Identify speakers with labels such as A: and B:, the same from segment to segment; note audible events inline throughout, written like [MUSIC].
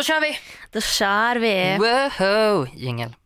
A: Då kör vi!
B: Då kör vi.
A: Woho! Jingel.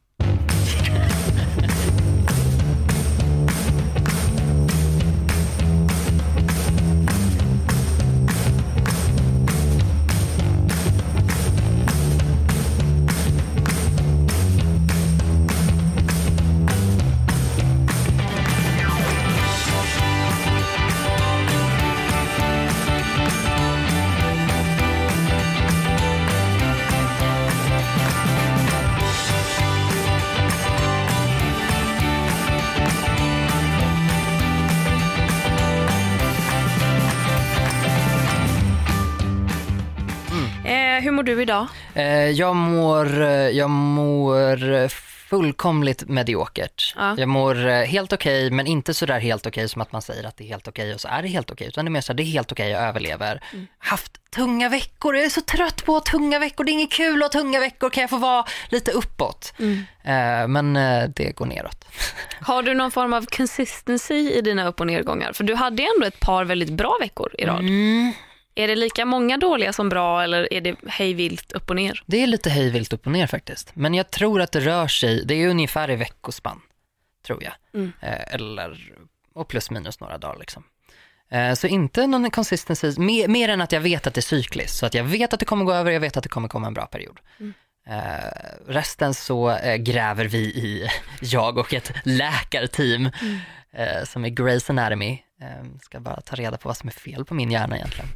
B: Idag?
A: Eh, jag, mår, eh, jag mår fullkomligt mediokert.
B: Ja.
A: Jag mår eh, helt okej, men inte sådär helt okej som att man säger att det är helt okej och så är det helt okej. Utan det är mer så här, det är helt okej, jag överlever.
B: Mm.
A: Haft tunga veckor, jag är så trött på tunga veckor. Det är inget kul att ha tunga veckor, kan jag få vara lite uppåt?
B: Mm.
A: Eh, men det går neråt. [LAUGHS]
B: Har du någon form av consistency i dina upp och nedgångar? För du hade ändå ett par väldigt bra veckor i rad.
A: Mm.
B: Är det lika många dåliga som bra eller är det hejvilt upp och ner?
A: Det är lite hejvilt upp och ner faktiskt. Men jag tror att det rör sig, det är ungefär i veckospann, tror jag.
B: Mm.
A: Eh, eller, och plus minus några dagar liksom. Eh, så inte någon consistency, mer, mer än att jag vet att det är cykliskt. Så att jag vet att det kommer gå över, jag vet att det kommer komma en bra period.
B: Mm.
A: Eh, resten så eh, gräver vi i, [LAUGHS] jag och ett läkarteam
B: Mm.
A: eh, som är Grey's Anatomy. Eh, ska bara ta reda på vad som är fel på min hjärna egentligen.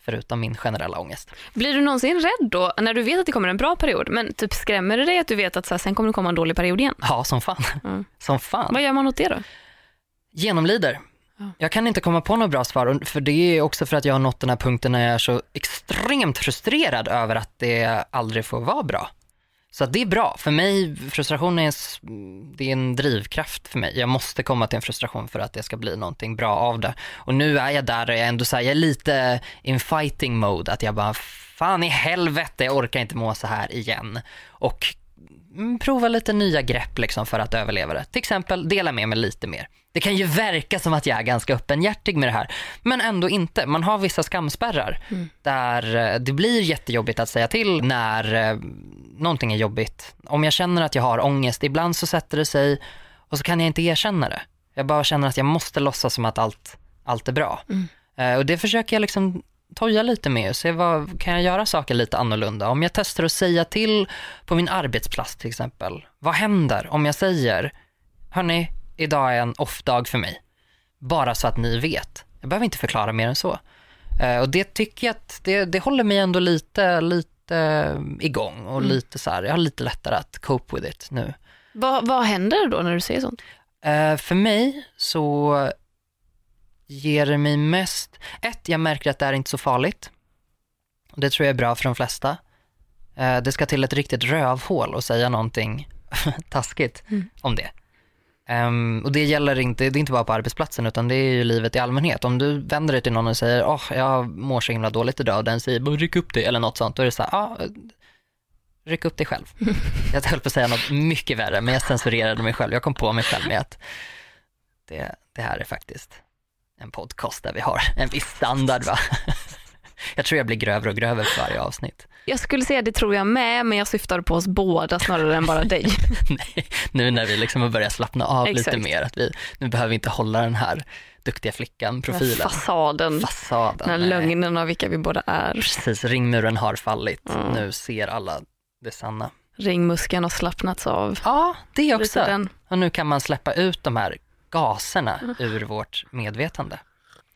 A: Förutom min generella ångest.
B: Blir du någonsin rädd då när du vet att det kommer en bra period men typ skrämmer det dig att du vet att så här, sen kommer det komma en dålig period igen?
A: Ja, som fan. [LAUGHS]
B: Mm.
A: Som fan.
B: Vad gör man åt det då?
A: Genomlider.
B: Ja.
A: Jag kan inte komma på något bra svar, för det är också för att jag har nått den här punkten när jag är så extremt frustrerad över att det aldrig får vara bra. Så att det är bra. För mig, frustration är en, det är en drivkraft för mig. Jag måste komma till en frustration för att det ska bli någonting bra av det. Och nu är jag där och jag är ändå så här, jag är lite in fighting mode, att jag bara, fan i helvete, jag orkar inte må så här igen. Och prova lite nya grepp liksom för att överleva det. Till exempel dela med mig lite mer. Det kan ju verka som att jag är ganska öppenhjärtig med det här, men ändå inte. Man har vissa skamspärrar där eh, det blir jättejobbigt att säga till när eh, någonting är jobbigt. Om jag känner att jag har ångest, ibland så sätter det sig och så kan jag inte erkänna det. Jag bara känner att jag måste låtsas som att allt, allt är bra. Eh, Och det försöker jag liksom toja lite med och se vad, kan jag göra saker lite annorlunda? Om jag testar att säga till på min arbetsplats till exempel, vad händer om jag säger, hörni, idag är en off-dag för mig. Bara så att ni vet. Jag behöver inte förklara mer än så. Eh, Och det tycker jag att det, det håller mig ändå lite, lite eh, igång och lite så här, jag har lite lättare att cope with it nu.
B: Vad, vad händer då när du säger sånt?
A: Eh, för mig så ger mig mest, ett, jag märker att det är inte så farligt. Det tror jag är bra för de flesta. Eh, det ska till ett riktigt rövhål och säga någonting [LAUGHS] taskigt
B: Mm.
A: om det. Ehm, och det gäller inte, det är inte bara på arbetsplatsen utan det är ju livet i allmänhet. Om du vänder dig till någon och säger, åh, jag mår så himla dåligt idag och den säger, bara ryck upp dig eller något sånt, då är det så här, ja, ryck upp dig själv. [LAUGHS] jag höll på att säga något mycket värre, men jag censurerade mig själv. Jag kom på mig själv med att det, det här är faktiskt en podcast där vi har en viss standard va. [LAUGHS] jag tror jag blir grövre och grövre för varje avsnitt.
B: Jag skulle säga det tror jag med men jag syftar på oss båda snarare än bara dig. [LAUGHS]
A: Nej, nu när vi liksom har börjat slappna av lite
B: Exakt.
A: mer, att vi, nu behöver vi inte hålla den här duktiga flickan-profilen.
B: Fasaden,
A: Fasaden.
B: den här lögnen av vilka vi båda är.
A: Precis, ringmuren har fallit.
B: Mm.
A: Nu ser alla det sanna.
B: Ringmuskeln har slappnats av.
A: Ja, det
B: Lite
A: också. Och nu kan man släppa ut de här gaserna
B: Mm.
A: ur vårt medvetande.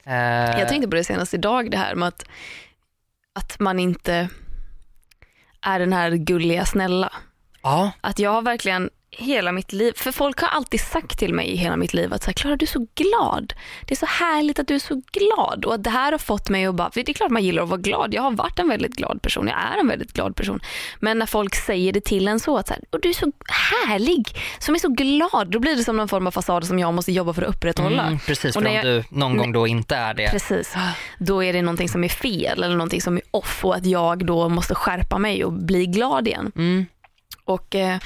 A: Eh,
B: Jag tänkte på det senast idag, det här med att, att man inte är den här gulliga, snälla.
A: Ja,
B: Att jag har verkligen hela mitt liv, för folk har alltid sagt till mig i hela mitt liv att så här, Klara du är så glad. Det är så härligt att du är så glad och att det här har fått mig att bara, för det är klart man gillar att vara glad. Jag har varit en väldigt glad person, jag är en väldigt glad person. Men när folk säger det till en så att så här, och du är så härlig, som är så glad, då blir det som någon form av fasad som jag måste jobba för att upprätthålla.
A: mm, precis.
B: Och
A: För om
B: jag-
A: du någon gång då inte är det.
B: Precis. Då är det någonting som är fel eller någonting som är off och att jag då måste skärpa mig och bli glad igen.
A: Mm.
B: Och eh,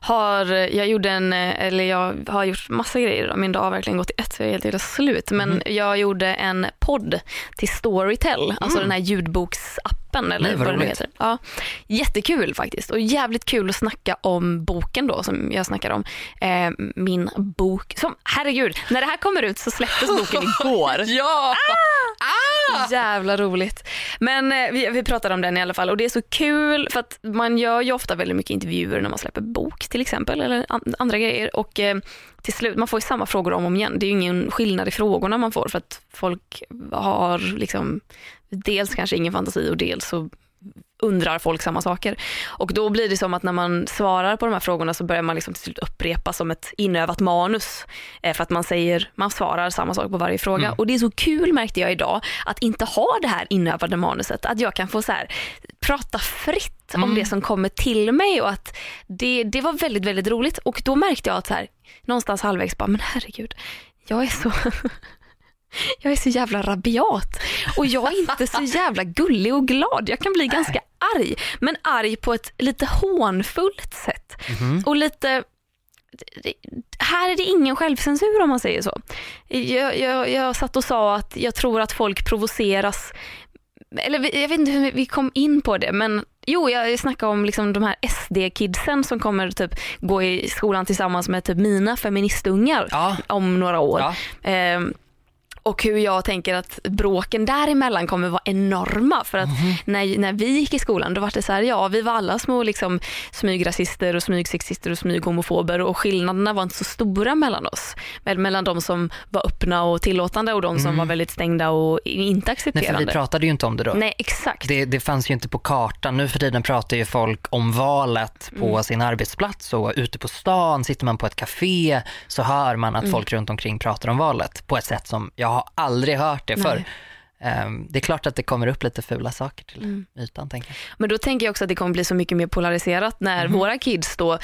B: har, jag gjorde en, eh, eller jag har gjort massa grejer idag. Min dag har verkligen gått i ett så jag är helt, helt slut. Men
A: Mhm.
B: jag gjorde en podd till Storytel, alltså den här ljudboksappen eller
A: Nej, vad
B: vad det heter. Ja, jättekul faktiskt och jävligt kul att snacka om boken då som jag snackar om. Eh, min bok, som herregud, när det här kommer ut så släpptes boken [LAUGHS] igår.
A: Ja!
B: Jävla roligt. Men eh, vi, vi pratade om den i alla fall och det är så kul för att man gör ju ofta väldigt mycket intervjuer när man släpper bok till exempel eller an, andra grejer och eh, till slut, man får ju samma frågor om och om igen. Det är ju ingen skillnad i frågorna man får för att folk har liksom dels kanske ingen fantasi och dels så undrar folk samma saker. Och då blir det som att när man svarar på de här frågorna så börjar man liksom till slut upprepa som ett inövat manus. Eh, för att man säger, man svarar samma sak på varje fråga.
A: Mm.
B: Och det är så kul märkte jag idag att inte ha det här inövade manuset. Att jag kan få så här, prata fritt om
A: Mm.
B: det som kommer till mig och att det, det var väldigt, väldigt roligt. Och då märkte jag att så här, någonstans halvvägs bara, men herregud, jag är så [LAUGHS] jag är så jävla rabiat och jag är inte så jävla gullig och glad. Jag kan bli ganska arg, men arg på ett lite hånfullt sätt.
A: Mhm.
B: Och lite, här är det ingen självcensur om man säger så. Jag, jag, jag satt och sa att jag tror att folk provoceras, eller vi- jag vet inte hur vi kom in på det, men Jo, jag snackade om liksom de här SD-kidsen som kommer typ gå i skolan tillsammans med typ mina feministungar
A: Ja,
B: om några år.
A: ja.
B: Ehm, och hur jag tänker att bråken däremellan kommer vara enorma. För att
A: Mhm.
B: när, när vi gick i skolan då var det så här, ja vi var alla små liksom, smygrasister och smygsexister och smyghomofober och skillnaderna var inte så stora mellan oss. Mellan de som var öppna och tillåtande och de som
A: Mm.
B: var väldigt stängda och inte
A: Nej, för vi
B: accepterande.
A: pratade ju inte om det då.
B: Nej, exakt.
A: Det, det fanns ju inte på kartan. Nu för tiden pratar ju folk om valet på
B: Mm.
A: sin arbetsplats och ute på stan, sitter man på ett café så hör man att
B: Mm.
A: folk runt omkring pratar om valet på ett sätt som jag har aldrig hört det förr.
B: Nej.
A: Ehm, Det är klart att det kommer upp lite fula saker till
B: Mm.
A: ytan, tänker jag.
B: Men då tänker jag också att det kommer bli så mycket mer polariserat när
A: Mhm.
B: våra kids då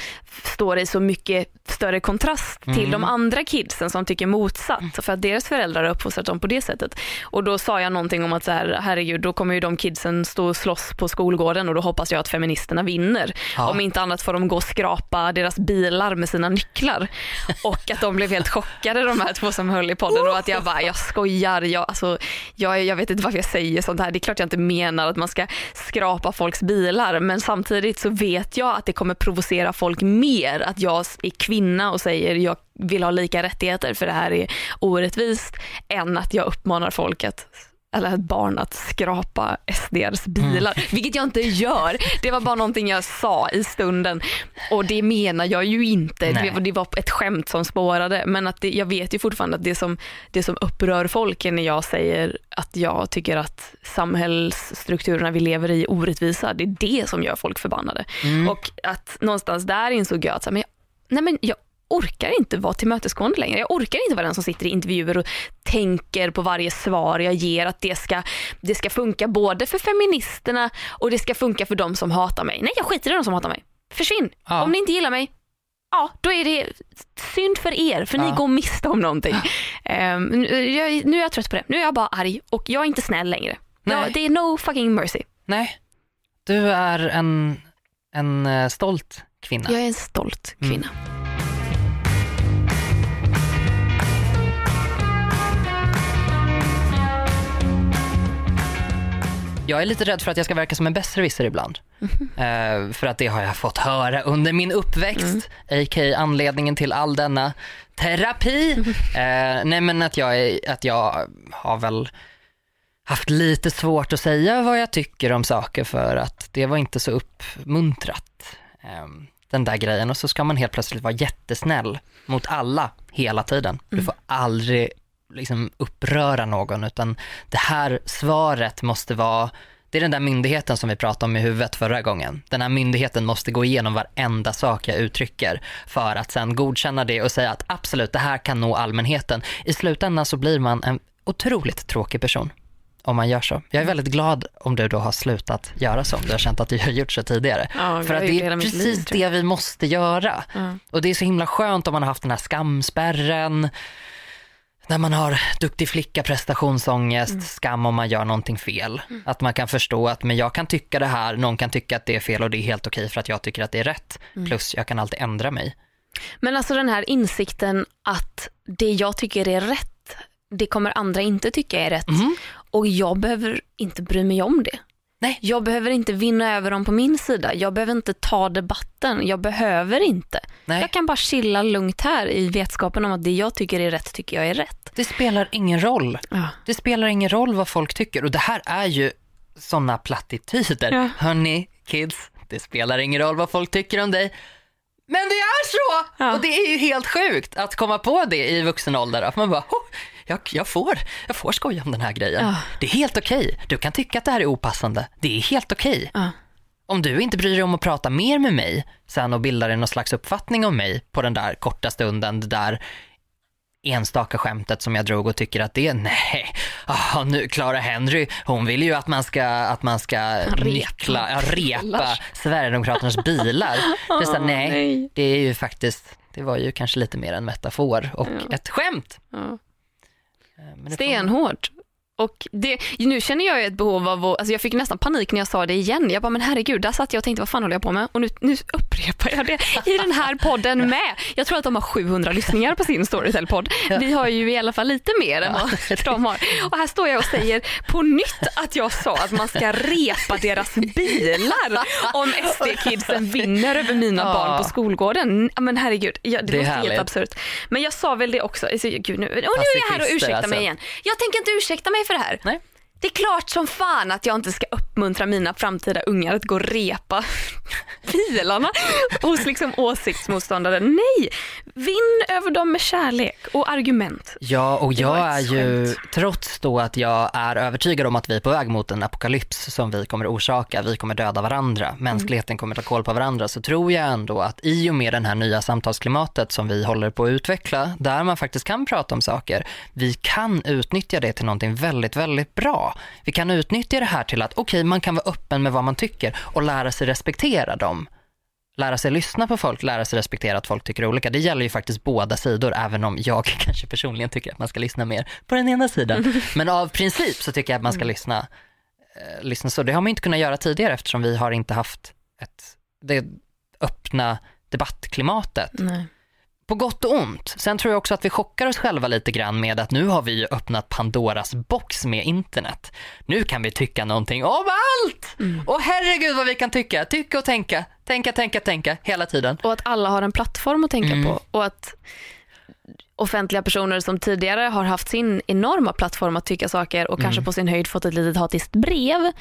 B: står i så mycket större kontrast till
A: Mm.
B: de andra kidsen som tycker motsatt för att deras föräldrar har uppfostrat dem på det sättet. Och då sa jag någonting om att så här, herregud, då kommer ju de kidsen stå och slåss på skolgården och då hoppas jag att feministerna vinner.
A: Ja.
B: Om inte annat får de gå och skrapa deras bilar med sina nycklar. Och att de blev helt chockade de här två som höll i podden och att jag bara, jag skojar, jag, alltså, jag, jag vet inte varför jag säger sånt här. Det är klart jag inte menar att man ska skrapa folks bilar men samtidigt så vet jag att det kommer provocera folk mer att jag är kvinna och säger jag vill ha lika rättigheter för det här är orättvist än att jag uppmanar folk att eller ett barn att skrapa SDRs bilar, vilket jag inte gör. Det var bara någonting jag sa i stunden och det menar jag ju inte.
A: Nej.
B: Det var, det var ett skämt som spårade men att det, jag vet ju fortfarande att det som, det som upprör folk är när jag säger att jag tycker att samhällsstrukturerna vi lever i är orättvisa. Det är det som gör folk förbannade.
A: Mm.
B: Och att någonstans där insåg jag att så här, men jag, nej men jag orkar inte vara tillmötesgående längre. Jag orkar inte vara den som sitter i intervjuer och tänker på varje svar jag ger att det ska, det ska funka både för feministerna och det ska funka för de som hatar mig. Nej, jag skiter i de som hatar mig. Försvinn.
A: Ja.
B: Om ni inte gillar mig, ja, då är det synd för er, för ni
A: Ja.
B: går miste om någonting. Nu, jag, nu är jag trött på det. Nu är jag bara arg och jag är inte snäll längre.
A: Nej.
B: Ja, det är no fucking mercy.
A: Nej, du är en, en eh, stolt kvinna.
B: Jag är en stolt
A: Mm. Jag är lite rädd för att jag ska verka som en besserwisser ibland.
B: Mhm.
A: Eh, för att det har jag fått höra under min uppväxt,
B: Mm.
A: a.k.a. anledningen till all denna terapi.
B: Mhm. [LAUGHS]
A: Eh, nej men att jag, är, att jag har väl haft lite svårt att säga vad jag tycker om saker för att det var inte så uppmuntrat. eh, den där grejen och så ska man helt plötsligt vara jättesnäll mot alla hela tiden. Du
B: Mm.
A: får aldrig liksom uppröra någon utan det här svaret måste vara det är den där myndigheten som vi pratade om i huvudet förra gången. Den här myndigheten måste gå igenom varenda sak jag uttrycker för att sen godkänna det och säga att absolut, det här kan nå allmänheten. I slutändan så blir man en otroligt tråkig person om man gör så. Jag är väldigt glad om du då har slutat göra så, om du har känt att du har gjort så tidigare.
B: Ja,
A: För att det är
B: liv,
A: precis
B: jag.
A: det vi måste göra.
B: Ja.
A: Och det är så himla skönt om man har haft den här skamspärren. När man har duktig flicka, prestationsångest,
B: Mm.
A: skam om man gör någonting fel. Att man kan förstå att men jag kan tycka det här, någon kan tycka att det är fel och det är helt okej för att jag tycker att det är rätt.
B: Mm.
A: Plus jag kan alltid ändra mig.
B: Men alltså den här insikten att det jag tycker är rätt, det kommer andra inte tycka är rätt.
A: Mhm.
B: Och jag behöver inte bry mig om det.
A: Nej.
B: Jag behöver inte vinna över dem på min sida. Jag behöver inte ta debatten. Jag behöver inte.
A: Nej,
B: Jag kan bara chilla lugnt här i vetskapen om att det jag tycker är rätt tycker jag är rätt.
A: det spelar ingen roll.
B: Ja.
A: Det spelar ingen roll vad folk tycker och det här är ju sådana plattityder.
B: Ja.
A: Hörni, kids, det spelar ingen roll vad folk tycker om dig. Men det är så!
B: Ja.
A: Och det är ju helt sjukt att komma på det i vuxen ålder. Att man bara, oh, jag, jag, får, jag får skoja om den här grejen.
B: Ja.
A: Det är helt okej. Du kan tycka att det här är opassande. Det är helt okej.
B: Ja.
A: Om du inte bryr dig om att prata mer med mig sen och bildar dig någon slags uppfattning om mig på den där korta stunden, det där enstaka skämtet som jag drog och tycker att det, nej, ah, nu Clara Henry, hon vill ju att man ska, att man ska nyckla, ja, repa. Sverigedemokraternas bilar. [LAUGHS] Det är så, nej,
B: nej.
A: det är ju faktiskt, det var ju kanske lite mer en metafor och
B: Ja.
A: ett skämt.
B: Ja.
A: Eh, men
B: Stenhårt. Och det, nu känner jag ett behov av att, alltså jag fick nästan panik när jag sa det igen. Jag bara, men herregud, där satt jag och tänkte vad fan håller jag på med? Och nu, nu upprepar jag det i den här podden med. Jag tror att de har 700 lyssningar på sin Storytel-podd. Vi har ju i alla fall lite mer än vad de har. Och här står jag och säger på nytt att jag sa att man ska repa deras bilar om SD-kidsen vinner över mina
A: Ja.
B: barn på skolgården. Men herregud, ja, det,
A: Det är
B: låter helt absurt. Men jag sa väl det också. Alltså, gud, nu, och nu är jag här och ursäktar
A: alltså.
B: mig igen. Jag tänker inte ursäkta mig för det här.
A: Nej.
B: Det är klart som fan att jag inte ska uppmuntra mina framtida ungar att gå och repa [LAUGHS] bilarna hos liksom åsiktsmotståndare. Nej, vinn över dem med kärlek och argument.
A: Ja, och
B: Det
A: jag är ju, trots då att jag är övertygad om att vi är på väg mot en apokalyps som vi kommer orsaka, vi kommer döda varandra, mänskligheten kommer ta koll på varandra, så tror jag ändå att i och med den här nya samtalsklimatet som vi håller på att utveckla, där man faktiskt kan prata om saker, vi kan utnyttja det till någonting väldigt, väldigt bra. Vi kan utnyttja det här till att, okej, man kan vara öppen med vad man tycker och lära sig respektera dem lära sig lyssna på folk, lära sig respektera att folk tycker olika. Det gäller ju faktiskt båda sidor, även om jag [LAUGHS] kanske personligen tycker att man ska lyssna mer på den ena sidan. [LAUGHS] Men av princip så tycker jag att man ska lyssna, eh, lyssna så. Det har man inte kunnat göra tidigare eftersom vi har inte haft ett, det öppna debattklimatet.
B: Nej.
A: På gott och ont. Sen tror jag också att vi chockar oss själva lite grann med att nu har vi öppnat Pandoras box med internet. Nu kan vi tycka någonting om allt! Och herregud vad vi kan tycka, tycka och tänka, tänka, tänka, tänka hela tiden.
B: Och att alla har en plattform att tänka
A: Mm.
B: på. Och att offentliga personer som tidigare har haft sin enorma plattform att tycka saker och
A: Mm.
B: kanske på sin höjd fått ett litet hatiskt brev.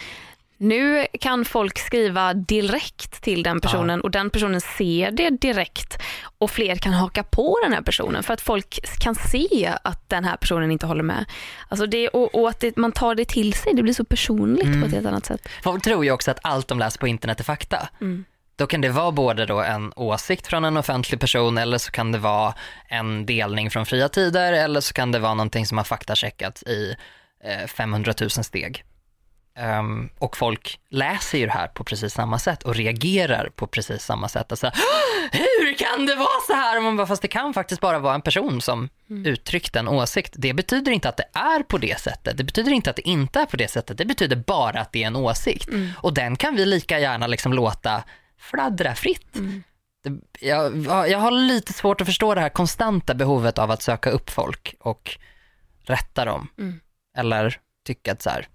B: Nu kan folk skriva direkt till den personen och den personen ser det direkt och fler kan haka på den här personen för att folk kan se att den här personen inte håller med. Alltså det, och, och att det, man tar det till sig, det blir så personligt
A: Mm.
B: på ett helt annat sätt.
A: Folk tror ju också att allt de läser på internet är fakta.
B: Mm.
A: Då kan det vara både då en åsikt från en offentlig person eller så kan det vara en delning från fria tider eller så kan det vara någonting som har faktacheckats i eh, 500 000 steg. Ehm, och folk läser ju det här på precis samma sätt och reagerar på precis samma sätt. Alltså, hur kan det vara så här? Och Man bara, fast det kan faktiskt bara vara en person som uttryckt en åsikt. Det betyder inte att det är på det sättet. Det betyder inte att det inte är på det sättet. Det betyder bara att det är en åsikt. Och den kan vi lika gärna liksom låta fladdra fritt. Det, jag, jag har lite svårt att förstå det här konstanta behovet av att söka upp folk och rätta dem.
B: Mm.
A: Eller tycka att så här, "Mm,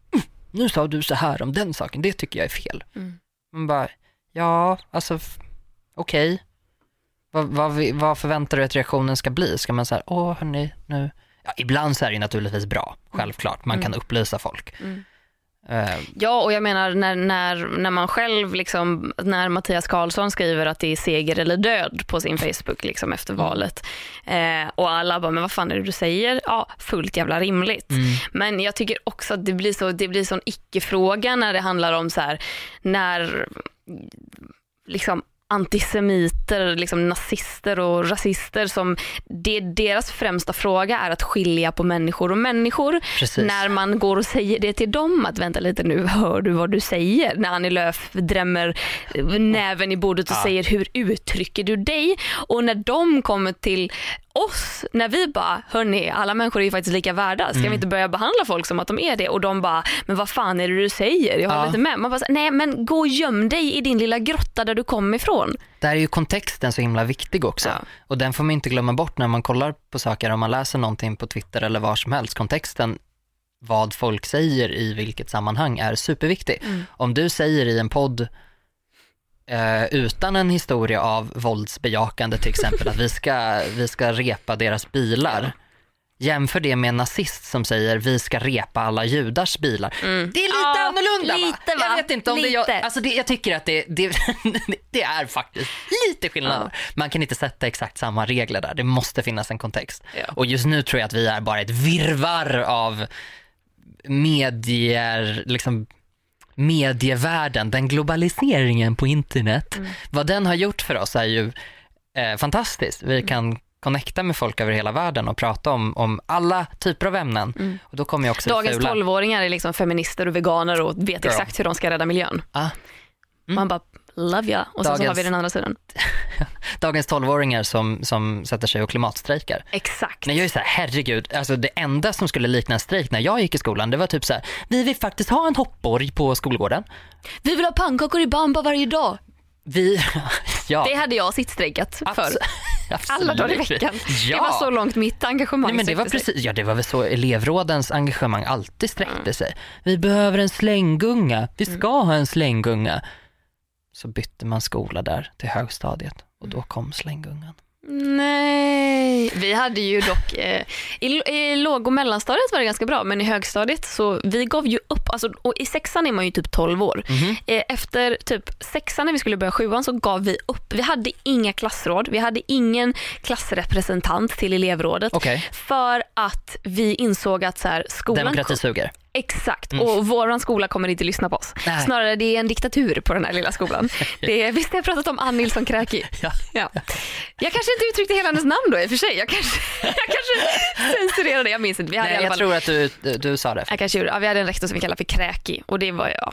A: nu sa du så här om den saken, det tycker jag är fel.
B: Mm.
A: Man bara, ja, alltså okej. Vad, vad, vi- vad förväntar du att reaktionen ska bli? Ska man säga, åh hörni, nu. Ja, ibland så är det naturligtvis bra, självklart. Man kan upplysa folk.
B: Mm.
A: Eh,
B: Ja, och jag menar när, när, när man själv, liksom, när Mattias Karlsson skriver att det är seger eller död på sin Facebook liksom, efter valet eh, och alla bara, men vad fan är det du säger? Ja, fullt jävla rimligt.
A: mm,
B: Men jag tycker också att det blir så, det blir sån icke-fråga när det handlar om så här, när liksom antisemiter, liksom nazister och rasister som det, deras främsta fråga är att skilja på människor och människor.
A: precis.
B: När man går och säger det till dem att vänta lite nu, [LAUGHS] hör du vad du säger? När Annie Lööf drämmer näven i bordet och
A: Ja.
B: säger hur uttrycker du dig? Och när de kommer till oss när vi bara, hörni alla människor är ju faktiskt lika värda, ska
A: Mm.
B: vi inte börja behandla folk som att de är det? Och de bara, men vad fan är det du säger? Jag håller
A: Ja.
B: inte med. Man bara, nej men gå och göm dig i din lilla grotta där du kom ifrån.
A: Där är ju kontexten så himla viktig också.
B: Ja.
A: Och den får man inte glömma bort när man kollar på saker, om man läser någonting på Twitter eller var som helst. Kontexten, vad folk säger i vilket sammanhang är superviktig.
B: Mm.
A: Om du säger i en podd eh, utan en historia av våldsbejakande till exempel, att vi ska, vi ska repa deras bilar. Jämför det med en nazist som säger vi ska repa alla judars bilar. Det är lite
B: Mm. Ja,
A: annorlunda
B: lite, va?
A: Jag vet inte om det jag,
B: Lite.
A: alltså det, jag tycker att det, det, [LAUGHS] det är faktiskt lite skillnad. Man kan inte sätta exakt samma regler där, det måste finnas en kontext.
B: Ja.
A: Och just nu tror jag att vi är bara ett virvar av medier, liksom medievärlden, den globaliseringen på internet.
B: Mm.
A: Vad den har gjort för oss är ju eh, fantastiskt. Vi
B: Mm.
A: kan connecta med folk över hela världen och prata om, om alla typer av ämnen. Och då kommer också
B: Mm. Dagens
A: fula.
B: 12-åringar är liksom feminister och veganer och vet
A: Girl.
B: exakt hur de ska rädda miljön.
A: Ah,
B: Man bara, love ya. Och sen så har
A: Dagens-
B: vi den andra sidan. [LAUGHS]
A: dagens 12-åringar som, som sätter sig och klimatstrejkar.
B: Exakt.
A: Nej, jag är så här, herregud, alltså det enda som skulle likna en strejk när jag gick i skolan, det var typ så här, vi vill faktiskt ha en hoppborg på skolgården.
B: Vi vill ha pannkakor i bamba varje dag.
A: Vi, [LAUGHS] ja.
B: Det hade jag sittstrejkat för. [LAUGHS] Alla dagar i veckan.
A: Ja.
B: Det var så långt mitt engagemang
A: Nej, men det var
B: sträckte sig.
A: precis, ja det var väl så elevrådens engagemang alltid sträckte sig. Vi behöver en slänggunga, vi ska ha en slänggunga. Så bytte man skola där till högstadiet och då kom slänggungan.
B: Nej, vi hade ju dock, eh, i, i låg och mellanstadiet var det ganska bra men i högstadiet så vi gav ju upp, alltså, och i sexan är man ju typ 12 år.
A: Mhm.
B: Eh, efter typ sexan när vi skulle börja sjuan så gav vi upp. Vi hade inga klassråd, vi hade ingen klassrepresentant till elevrådet
A: Okej,
B: för att vi insåg att så här, skolan
A: demokrati suger.
B: Exakt, och våran skola kommer inte lyssna på oss.
A: Nej.
B: Snarare det är en diktatur på den här lilla skolan. [LAUGHS] Det är, visst har jag pratat om Ann Nilsson Kräki? [LAUGHS]
A: Ja.
B: Ja. Jag kanske inte uttryckte hela hennes namn då i och för sig. Jag kanske, [LAUGHS] jag kanske censurerade, jag minns inte. Vi hade
A: Nej, jag tror att du, du, du sa det.
B: jag kanske gjorde, ja, vi hade en rektor som vi kallade för Kräki och det var ja.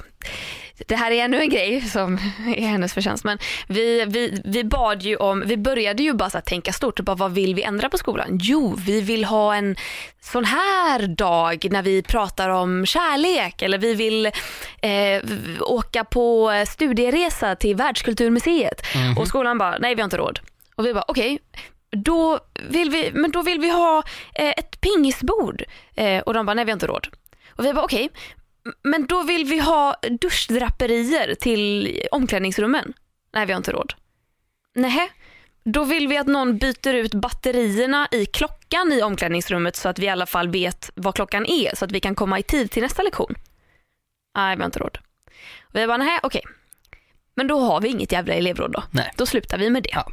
B: Det här är ännu en grej som är hennes förtjänst men vi, vi, vi bad ju om, vi började ju bara så tänka stort, bara, vad vill vi ändra på skolan? Jo, vi vill ha en sån här dag när vi pratar om kärlek eller vi vill eh, åka på studieresa till Världskulturmuseet och skolan bara, nej vi har inte råd. Och vi bara okej, då vill vi, men då vill vi ha eh, ett pingisbord. Eh, och de bara, nej vi har inte råd. Och vi bara okej, m- men då vill vi ha duschdraperier till omklädningsrummen. Nej vi har inte råd. Nej. Då vill vi att någon byter ut batterierna i klockan i omklädningsrummet så att vi i alla fall vet vad klockan är så att vi kan komma i tid till nästa lektion. Nej vi har inte råd. Vi bara, nej okej. Men då har vi inget jävla elevråd då.
A: Nej.
B: Då slutar vi med det.
A: Ja,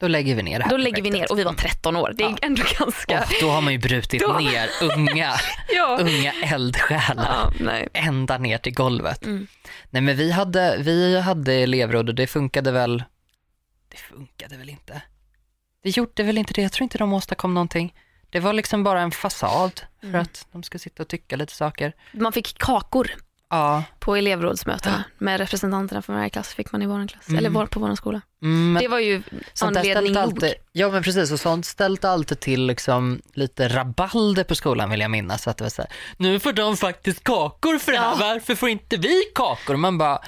A: då lägger vi ner det här
B: Då lägger vi ner och vi var 13 år. Det är
A: Ja.
B: ändå ganska...
A: Åh, då har man ju brutit
B: Då-
A: ner unga, [LAUGHS]
B: Ja.
A: unga eldsjälar.
B: ja,
A: ända ner till golvet.
B: Mm.
A: Nej men vi hade, vi hade elevråd och det funkade väl, det funkade väl inte. Det gjorde väl inte det, jag tror inte de åstadkom någonting. Det var liksom bara en fasad för
B: Mm.
A: att de ska sitta och tycka lite saker.
B: Man fick kakor
A: Ja,
B: på elevrådsmötena. Med representanterna från varje klass fick man i vår klass. Eller var, på vår skola.
A: mm,
B: Det var ju anledning nog.
A: alltid, ja men precis, och sånt ställde alltid till liksom lite rabalder på skolan vill jag minnas. Att det var så här, nu får de faktiskt kakor för det här,
B: Ja.
A: varför får inte vi kakor? Man bara,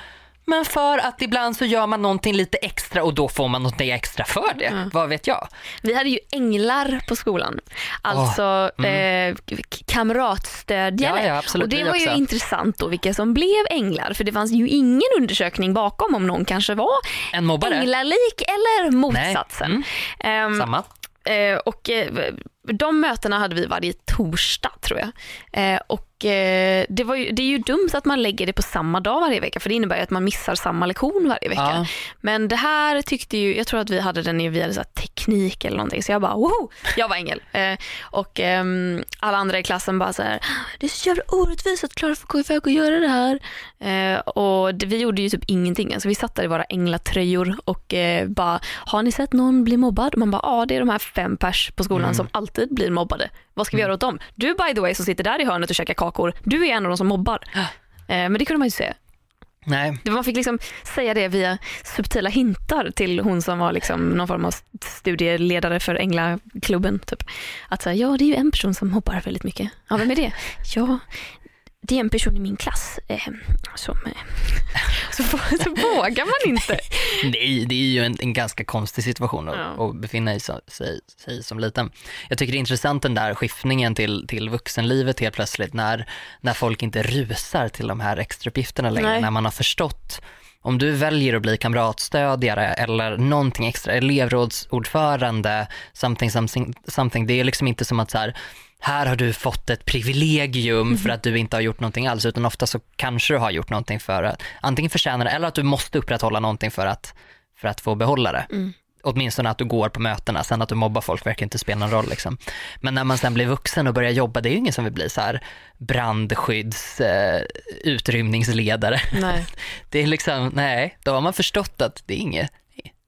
A: men för att ibland så gör man någonting lite extra och då får man något extra för det. Vad vet jag?
B: Vi hade ju änglar på skolan. Alltså eh, k- kamratstödjare.
A: Mm. Ja, ja, absolut.
B: och det var ju
A: också.
B: intressant då vilka som blev änglar. För det fanns ju ingen undersökning bakom om någon kanske var
A: En mobbare?
B: änglalik eller motsatsen.
A: Mm.
B: Ehm,
A: Samma.
B: Eh, och eh, de mötena hade vi varje torsdag tror jag. Eh, och eh, det, var ju, det är ju dumt att man lägger det på samma dag varje vecka för det innebär ju att man missar samma lektion varje vecka.
A: Ja.
B: Men det här tyckte ju, jag tror att vi hade den i, vi hade så teknik eller någonting så jag bara woho, jag var ängel. Eh, och ehm, alla andra i klassen bara så här, det är så jävla orättvist att Klara får gå iväg och göra det här. Eh, och det, vi gjorde ju typ ingenting, alltså vi satt där i våra änglatröjor och eh, bara, har ni sett någon bli mobbad? Och man bara, ja det är de här fem pers på skolan som alltid blir mobbade. Vad ska vi göra åt dem? Du by the way som sitter där i hörnet och käkar kakor, du är en av de som mobbar. Eh, men det kunde man ju säga.
A: Nej,
B: Man fick liksom säga det via subtila hintar till hon som var liksom någon form av studieledare för Änglaklubben. Typ. Att säga, ja det är ju en person som hoppar väldigt mycket. Ja, vem är det? Ja, det är en person i min klass eh, som... Eh. [LAUGHS] Så, så vågar man inte. [LAUGHS]
A: Nej, det är ju en, en ganska konstig situation att,
B: Ja.
A: att befinna så- sig, sig som liten. Jag tycker det är intressant den där skiftningen till, till vuxenlivet helt plötsligt när, när folk inte rusar till de här extrauppgifterna längre,
B: Nej.
A: när man har förstått om du väljer att bli kamratstödjare eller någonting extra, elevrådsordförande, something, something, something, det är liksom inte som att så här, här har du fått ett privilegium för att du inte har gjort någonting alls, utan ofta så kanske du har gjort någonting för att antingen förtjäna det eller att du måste upprätthålla någonting för att, för att få behålla det.
B: Mm.
A: Åtminstone att du går på mötena, sen att du mobbar folk verkar inte spela någon roll. Liksom. Men när man sen blir vuxen och börjar jobba, det är ju ingen som vill bli så här brandskydds, eh, utrymningsledare.
B: Nej, [LAUGHS]
A: Det är liksom, nej, då har man förstått att det är inget,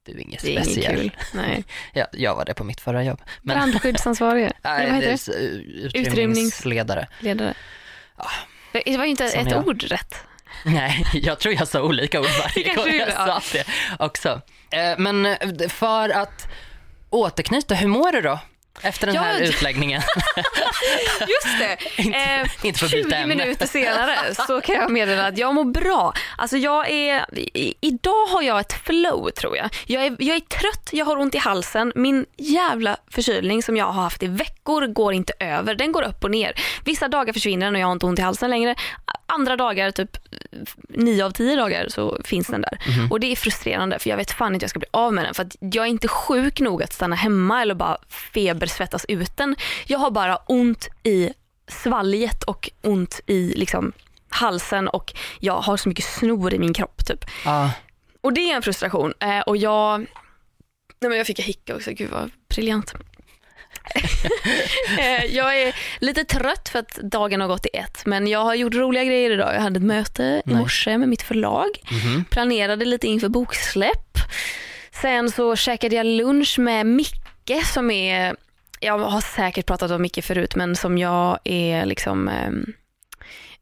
A: du är inget
B: det är
A: speciell.
B: kul. Nej. [LAUGHS]
A: Ja, jag var det på mitt förra jobb. Men,
B: Brandskyddsansvarige, [LAUGHS]
A: nej,
B: vad heter
A: det är utrymningsledare.
B: Ledare. Det var ju inte
A: Som
B: ett
A: jag.
B: ord rätt. [LAUGHS]
A: Nej, jag tror jag sa olika ord varje gång jag sa
B: ja.
A: det också. Eh, Men eh, för att återknyta, hur mår du då? Efter den
B: Ja,
A: här utläggningen. [LAUGHS]
B: Just det. [LAUGHS]
A: Inte-
B: Eh,
A: inte för att byta
B: 20
A: ämne.
B: minuter senare så kan jag meddela att jag mår bra. Alltså jag är, i, idag har jag ett flow tror jag. Jag är, jag är trött, jag har ont i halsen. Min jävla förkylning som jag har haft i veckor går inte över. Den går upp och ner. Vissa dagar försvinner den och jag har inte ont i halsen längre. Andra dagar, typ 9 av 10 dagar så finns den där. Och det är frustrerande för jag vet fan inte hur jag ska bli av med den. För jag är inte sjuk nog att stanna hemma eller bara febersvettas ut den. Jag har bara ont i svalget och ont i liksom halsen och jag har så mycket snor i min kropp typ.
A: Ja,
B: Och det är en frustration eh, och jag, nej men jag fick en hicka också, gud vad briljant. [LAUGHS] eh, jag är lite trött för att dagen har gått i ett men jag har gjort roliga grejer idag. Jag hade ett möte i morse med mitt förlag,
A: mhm.
B: planerade lite inför boksläpp. Sen så käkade jag lunch med Micke som är, jag har säkert pratat om Micke förut men som jag är liksom ehm,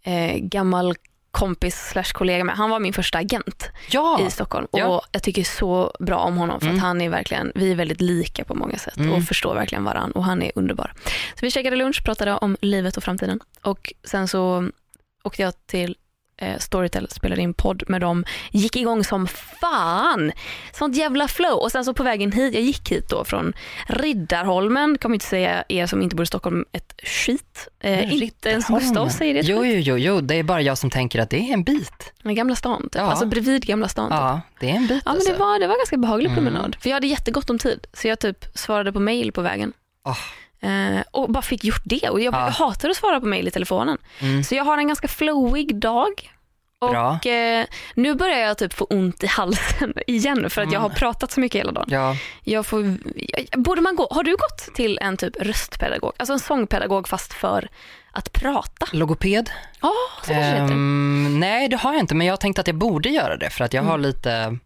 B: eh, gammal kompis slash kollega med. Han var min första agent
A: ja.
B: i Stockholm
A: Ja.
B: och jag tycker så bra om honom för
A: Mm.
B: att han är verkligen, vi är väldigt lika på många sätt
A: Mm.
B: och förstår verkligen varann och han är underbar. Så vi käkade lunch, pratade om livet och framtiden och sen så åkte jag till Storytel, spelade in podd med dem, gick igång som fan. Sånt jävla flow och sen så på vägen hit, jag gick hit då från Riddarholmen, kommer inte säga er som inte bor i Stockholm ett skit. Eh, inte ens Gustav säger det.
A: Jo, jo, jo, jo, det är bara jag som tänker att det är en bit.
B: Men Gamla stan, typ.
A: Ja.
B: alltså bredvid Gamla stan. Typ.
A: Ja, det är en bit
B: Ja men
A: alltså.
B: det var, det var ganska behaglig
A: Mm.
B: promenad. För jag hade jättegott om tid. Så jag typ svarade på mail på vägen.
A: Ah.
B: Eh, och bara fick gjort det. Och jag,
A: Ja.
B: jag hatar att svara på mail i telefonen.
A: Mm.
B: Så jag har en ganska flowig dag. Och eh, nu börjar jag typ få ont i halsen [LAUGHS] igen för att jag har
A: Mm.
B: pratat så mycket hela dagen.
A: Ja,
B: Jag får, borde man gå, har du gått till en typ röstpedagog, alltså en sångpedagog fast för att prata?
A: logoped?
B: Ja, så kanske heter.
A: Ehm, nej, det har jag inte, men jag tänkte att jag borde göra det för att jag har
B: Mm.
A: lite, [LAUGHS]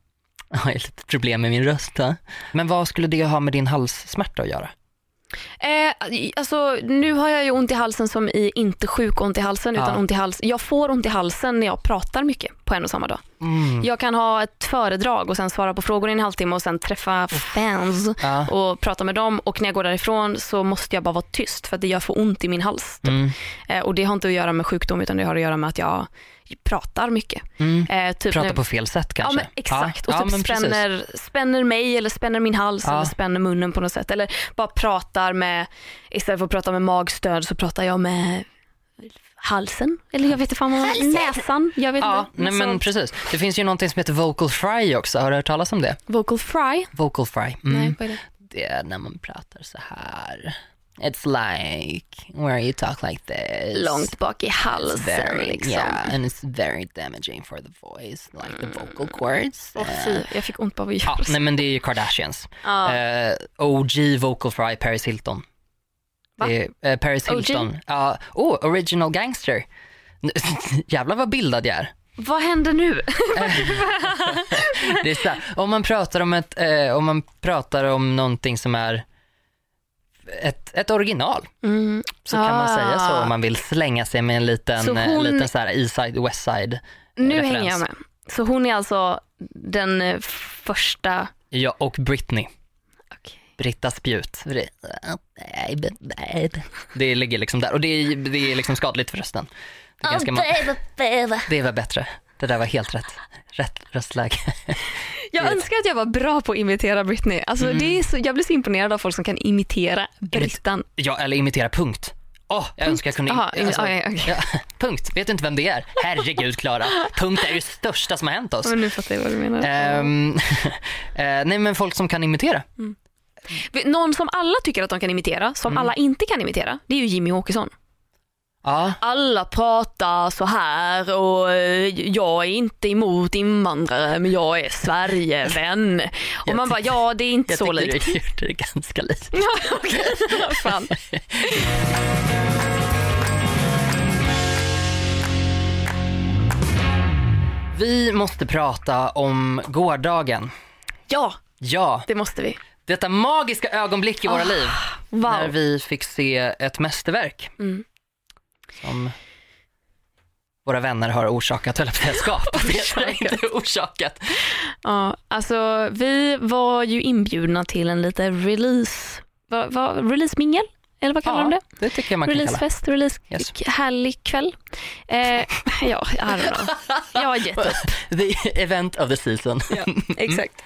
A: jag har lite problem med min röst. Men vad skulle det ha med din halssmärta att göra?
B: Eh, alltså, nu har jag ju ont i halsen som i inte sjuk ont i halsen utan
A: Ja.
B: ont i halsen. Jag får ont i halsen när jag pratar mycket på en och samma dag.
A: Mm.
B: Jag kan ha ett föredrag och sen svara på frågor i en halvtimme och sen träffa fans
A: Ja.
B: och prata med dem och när jag går därifrån så måste jag bara vara tyst för att det gör för ont i min hals.
A: Mm.
B: Eh, och det har inte att göra med sjukdom utan det har att göra med att jag pratar mycket.
A: Mm.
B: Eh, typ
A: Prata
B: när-
A: på fel sätt
B: Ja
A: kanske?
B: men exakt.
A: Ja,
B: och typ
A: precis.
B: spänner, spänner mig eller spänner min hals
A: Ja.
B: eller spänner munnen på något sätt. Eller bara pratar med, istället för att prata med magstöd så pratar jag med halsen. Eller jag vet inte fan vad, näsan. Jag vet
A: Ja,
B: inte.
A: nej, men precis. Det finns ju någonting som heter vocal fry också, har du hört talas om det?
B: vocal fry?
A: Vocal fry. Mm.
B: Nej, vad är det?
A: Det är när man pratar så här. It's like where you talk like this.
B: Långt bak i halsen
A: very,
B: liksom.
A: Yeah, and it's very damaging for the voice, like the vocal cords.
B: Åh
A: Eh,
B: fy, jag fick ont bara av att
A: Ja, nej men det är ju Kardashians.
B: Ja.
A: Eh, OG vocal fry, Paris Hilton.
B: Va?
A: Det är, eh, Paris? Hilton. Ja, oh, original gangster. [LAUGHS] Jävlar vad bildad jag är.
B: Vad händer nu? [LAUGHS] [LAUGHS]
A: Det är så om man pratar om ett, eh, om man pratar om någonting som är ett, ett original
B: Mm.
A: så kan man
B: Ah.
A: säga så om man vill slänga sig med en liten, eh,
B: hon-
A: liten så här East side, West side
B: Nu
A: referens.
B: hänger jag med. Så hon är alltså den eh, första...
A: Ja, och Britney. Britta Spjut. Det ligger liksom där och det är, det är liksom skadligt för rösten. Det, är ganska ma- det var bättre. Det där var helt rätt. Rätt röstläge.
B: Jag önskar att jag var bra på att imitera Britney. Alltså,
A: Mm.
B: det är så, jag blir så imponerad av folk som kan imitera Brittan.
A: Ja, eller imitera punkt. Åh, jag önskar jag kunde...
B: Imi-
A: alltså,
B: okej, okej.
A: ja, punkt. Vet du inte vem det är? Herregud Klara. Punkt är det största som har hänt oss.
B: Men nu fattar jag vad du menar. [LAUGHS]
A: Eh, nej men folk som kan imitera.
B: Någon som alla tycker att de kan imitera, som
A: Mm.
B: alla inte kan imitera, det är ju Jimmy Åkesson.
A: Ja,
B: Alla pratar så här och eh, jag är inte emot invandrare men jag är Sverigevän. Och
A: Jag
B: man bara, ja det är inte
A: jag
B: så
A: tycker
B: likt.
A: du gjorde det ganska likt. [LAUGHS]
B: Ja, okej. Fan.
A: Vi måste prata om gårdagen.
B: Ja,
A: Ja,
B: det måste vi.
A: detta magiska ögonblick i våra
B: Ah,
A: liv. När
B: Wow.
A: vi fick se ett mästerverk
B: Mm.
A: Som våra vänner har orsakat, säga, skapat. [LAUGHS] det, [LAUGHS] inte orsakat.
B: Ja, alltså vi var ju inbjudna till en lite release, vad, vad, release-mingel? Eller vad kallar de det?
A: det tycker jag man.
B: Releasefest, release,
A: Yes.
B: härlig kväll. Eh, [LAUGHS] ja, I don't know. Jag har gett upp.
A: The event of the season.
B: Exakt.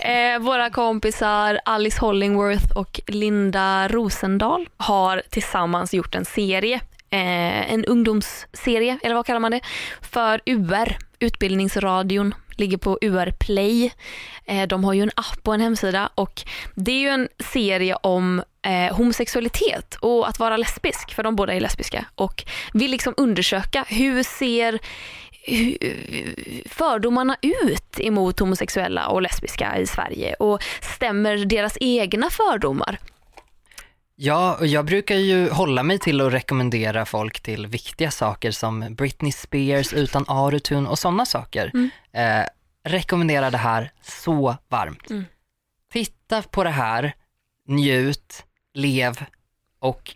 B: Eh, våra kompisar Alice Hollingworth och Linda Rosendahl har tillsammans gjort en serie, eh, en ungdomsserie, eller vad kallar man det, för UR, Utbildningsradion, ligger på UR Play. Eh, de har ju en app och en hemsida och det är ju en serie om eh, homosexualitet och att vara lesbisk, för de båda är lesbiska och vill liksom undersöka hur ser fördomarna ut emot homosexuella och lesbiska i Sverige och stämmer deras egna fördomar?
A: Ja, och jag brukar ju hålla mig till att rekommendera folk till viktiga saker som Britney Spears utan autotune och sådana saker.
B: Mm.
A: Eh, rekommenderar det här så varmt.
B: Mm.
A: Titta på det här, njut, lev och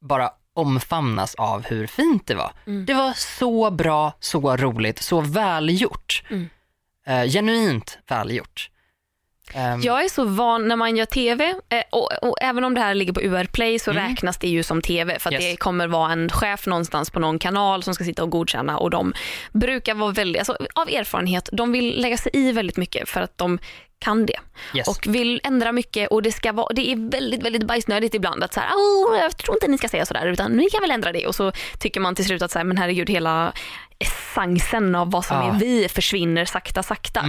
A: bara omfamnas av hur fint det var.
B: Mm.
A: Det var så bra, så roligt, så välgjort.
B: Mm.
A: Eh, genuint välgjort. Ehm,
B: Jag är så van när man gör TV eh, och, och även om det här ligger på UR Play så
A: Mm.
B: räknas det ju som TV för att
A: Yes.
B: det kommer vara en chef någonstans på någon kanal som ska sitta och godkänna och de brukar vara väldigt, alltså, av erfarenhet, de vill lägga sig i väldigt mycket för att de kan det
A: yes.
B: och vill ändra mycket och det ska vara, det är väldigt, väldigt bajsnödigt ibland att så här, "Åh, jag tror inte ni ska säga sådär utan ni kan väl ändra det och så tycker man till slut att så här, men herregud hela essensen av vad som
A: Ja.
B: är vi försvinner sakta sakta.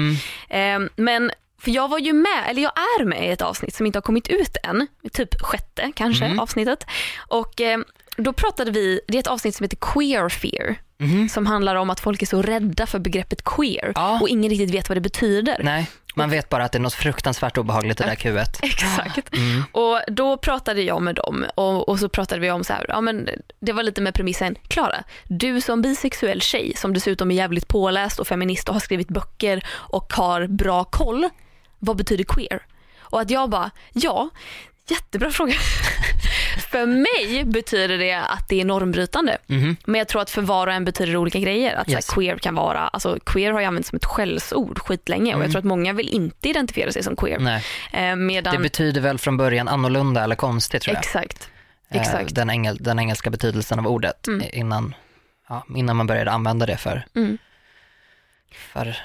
A: Mm.
B: Eh, men för jag var ju med, eller jag är med i ett avsnitt som inte har kommit ut än, typ sjätte kanske
A: Mm.
B: avsnittet. Och eh, då pratade vi, det är ett avsnitt som heter Queer Fear,
A: Mhm.
B: som handlar om att folk är så rädda för begreppet queer
A: Ja.
B: och ingen riktigt vet vad det betyder.
A: Nej, man vet bara att det är något fruktansvärt obehagligt det där kuet. [LAUGHS]
B: Exakt.
A: Mm.
B: Och då pratade jag med dem och, och så pratade vi om så här, ja men det var lite med premissen, Klara, du som bisexuell tjej som dessutom är jävligt påläst och feminist och har skrivit böcker och har bra koll, vad betyder queer? Och att jag bara, ja, jättebra fråga. [LAUGHS] för mig betyder det att det är normbrytande.
A: Mhm.
B: Men jag tror att för var och en betyder det olika grejer. Att
A: Yes.
B: queer kan vara, alltså queer har ju använts som ett skällsord skitlänge och
A: Mm.
B: jag tror att många vill inte identifiera sig som queer. Eh, medan...
A: det betyder väl från början annorlunda eller konstigt tror jag.
B: Exakt.
A: Eh,
B: exakt.
A: Den, engel, den engelska betydelsen av ordet
B: Mm.
A: innan, ja, innan man började använda det för,
B: Mm.
A: för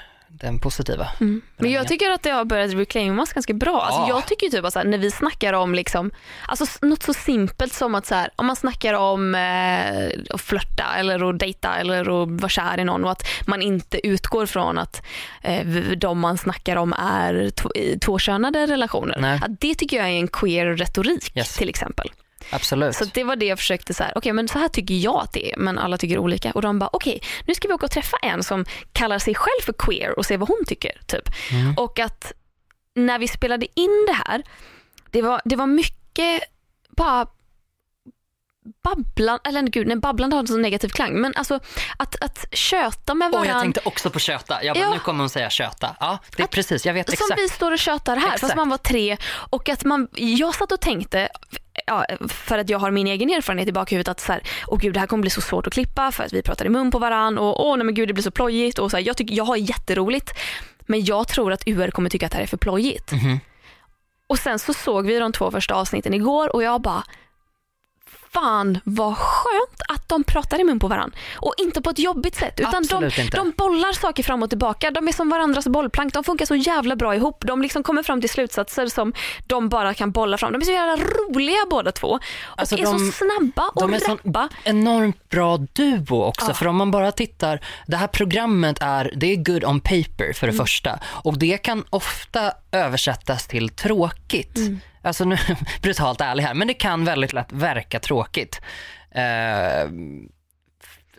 A: den positiva.
B: Mm. Men jag tycker att det har börjat reclaimas ganska bra. Alltså
A: Ja.
B: jag tycker typ att här, när vi snackar om liksom, alltså något så simpelt som att så här, om man snackar om eh, att flörta eller att dejta eller att vara kär i någon och att man inte utgår från att eh, de man snackar om är tvåkönade relationer. Det tycker jag är en queer retorik
A: Yes.
B: till exempel.
A: Absolut.
B: Så det var det jag försökte så här, okej men så här tycker jag att det är, men alla tycker olika. Och de bara, okej nu ska vi åka och träffa en som kallar sig själv för queer och se vad hon tycker. Typ.
A: Mm.
B: Och att när vi spelade in det här, det var, det var mycket bara babblan, eller gud, nej, babblande har en så negativ klang, men alltså att, att köta med
A: Och
B: varandra.
A: jag tänkte också på köta. Jag bara,
B: Ja.
A: nu kommer hon säga köta. Ja, det är
B: Att-
A: precis. Jag vet
B: Som
A: exakt.
B: vi står och tjötar här, fast
A: Exakt.
B: man var tre. Och att man, jag satt och tänkte, ja, för att jag har min egen erfarenhet i bakhuvudet att så här, åh gud det här kommer bli så svårt att klippa för att vi pratar i mun på varann och åh nej men gud det blir så plojigt. Och så här, jag, tycker, jag har jätteroligt men jag tror att UR kommer tycka att det här är för plojigt.
A: Mhm.
B: Och sen så såg vi de två första avsnitten igår och jag bara Fan vad skönt att de pratar i mun på varandra. Och inte på ett jobbigt sätt utan de, de bollar saker fram och tillbaka. De är som varandras bollplank. De funkar så jävla bra ihop. De liksom kommer fram till slutsatser som de bara kan bolla fram. De är så jävla roliga båda två. Och
A: Alltså,
B: är
A: de-
B: så snabba och
A: de är
B: rappa.
A: enormt bra duo också.
B: Ja.
A: För om man bara tittar, det här programmet är, det är good on paper för det
B: Mm.
A: första. Och det kan ofta översättas till tråkigt.
B: Mm.
A: Alltså nu, [LAUGHS] brutalt ärlig här, men det kan väldigt lätt verka tråkigt. Eh,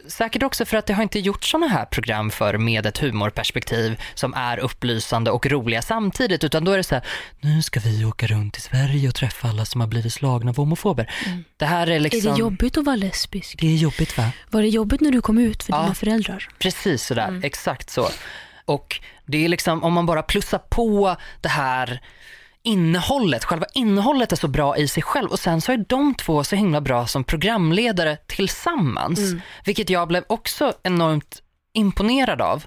A: säkert också för att det har inte gjort sådana här program för med ett humorperspektiv som är upplysande och roliga samtidigt utan då är det så här, nu ska vi åka runt i Sverige och träffa alla som har blivit slagna av homofober. Det här är liksom...
B: Mm. Är det jobbigt att vara lesbisk?
A: Det är jobbigt va?
B: Var det jobbigt när du kom ut för
A: Ja.
B: dina föräldrar?
A: Precis sådär,
B: Mm.
A: exakt så. Och det är liksom, om man bara plussar på det här innehållet, själva innehållet är så bra i sig själv och sen så är de två så himla bra som programledare tillsammans.
B: Mm.
A: Vilket jag blev också enormt imponerad av.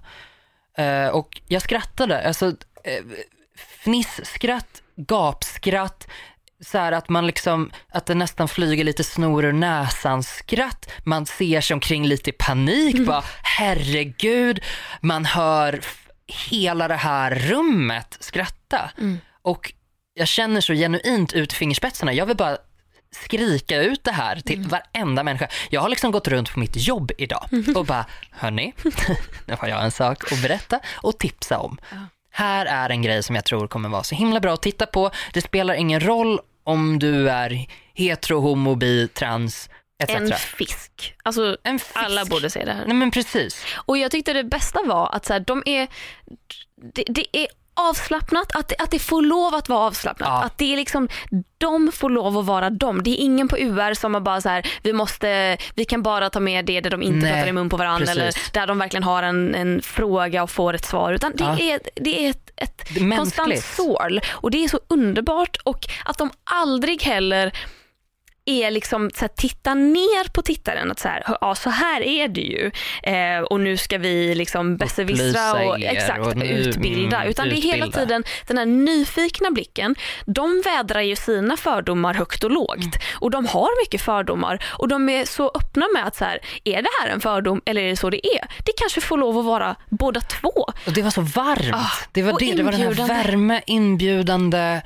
A: Eh, och jag skrattade, alltså eh, fnissskratt, gapskratt, så att man liksom, att det nästan flyger lite snor ur näsan skratt. Man ser sig omkring lite i panik, bara herregud. Man hör hela det här rummet skratta. Och jag känner så genuint ut fingerspetsarna. Jag vill bara skrika ut det här till varenda människa. Jag har liksom gått runt på mitt jobb idag och bara, hörni, [LAUGHS] nu har jag en sak att berätta och tipsa om. Här är en grej som jag tror kommer vara så himla bra att titta på. Det spelar ingen roll om du är hetero, homo, bi, trans etc.
B: En fisk. Alltså
A: En fisk.
B: alla borde se det här.
A: Nej men precis.
B: Och jag tyckte det bästa var att så här, de är, det, det är avslappnat, att, att det får lov att vara avslappnat.
A: Ja.
B: Att det är liksom, de får lov att vara de. Det är ingen på UR som har bara så här, vi måste, vi kan bara ta med det där de inte
A: Nej,
B: pratar i mun på varandra
A: precis.
B: eller där de verkligen har en, en fråga och får ett svar. Utan det
A: Ja.
B: är, det är ett, ett
A: Det är
B: konstant sorl och det är så underbart och att de aldrig heller är liksom så här, titta ner på tittaren. Att så här, ja så här är det ju. Eh, och nu ska vi liksom besserwissra och, exakt,
A: och nu-
B: utbilda. Utan det är hela
A: utbilda.
B: tiden den här nyfikna blicken. De vädrar ju sina fördomar högt och lågt.
A: Mm.
B: Och de har mycket fördomar. Och de är så öppna med att så här, är det här en fördom eller är det så det är? Det kanske får lov att vara båda två.
A: Och det var så varmt.
B: Ah,
A: det var det, det var den här värme, inbjudande.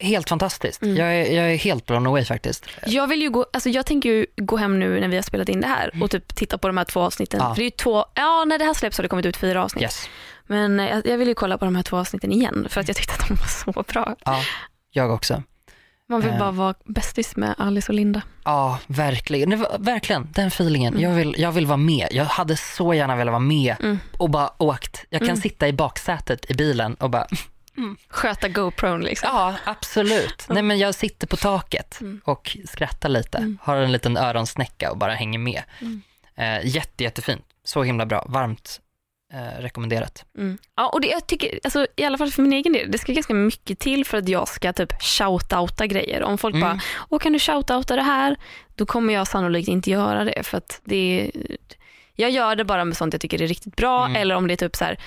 A: Helt fantastiskt.
B: Mm.
A: Jag, är, jag är helt blown away faktiskt.
B: Jag vill ju gå, alltså jag tänker ju gå hem nu när vi har spelat in det här och typ titta på de här två avsnitten.
A: Mm. Ja.
B: För det är ju två, ja när det här släpps har det kommit ut fyra avsnitt.
A: Yes.
B: Men jag, jag vill ju kolla på de här två avsnitten igen för att jag tyckte att de var så bra.
A: Ja, jag också.
B: Man vill
A: Eh.
B: bara vara bästis med Alice och Linda.
A: Ja, verkligen. Verkligen, den feelingen.
B: Mm.
A: Jag, vill, jag vill vara med. Jag hade så gärna velat vara med
B: Mm.
A: och bara åkt. Jag kan
B: Mm.
A: sitta i baksätet i bilen och bara, [LAUGHS]
B: Sköta GoPron liksom.
A: ja absolut. Nej men jag sitter på taket
B: Mm.
A: och skrattar lite. Har en liten öronsnäcka och bara hänger med.
B: Mm.
A: Eh, jätte, jättefint. Så himla bra. Varmt eh, rekommenderat.
B: Mm. Ja, och det, jag tycker, alltså, i alla fall för min egen del, det ska ganska mycket till för att jag ska typ shoutouta grejer. Om folk
A: Mm.
B: bara, åh kan du shoutouta det här? Då kommer jag sannolikt inte göra det för att det är, jag gör det bara med sånt jag tycker är riktigt bra
A: Mm.
B: eller om det är typ så här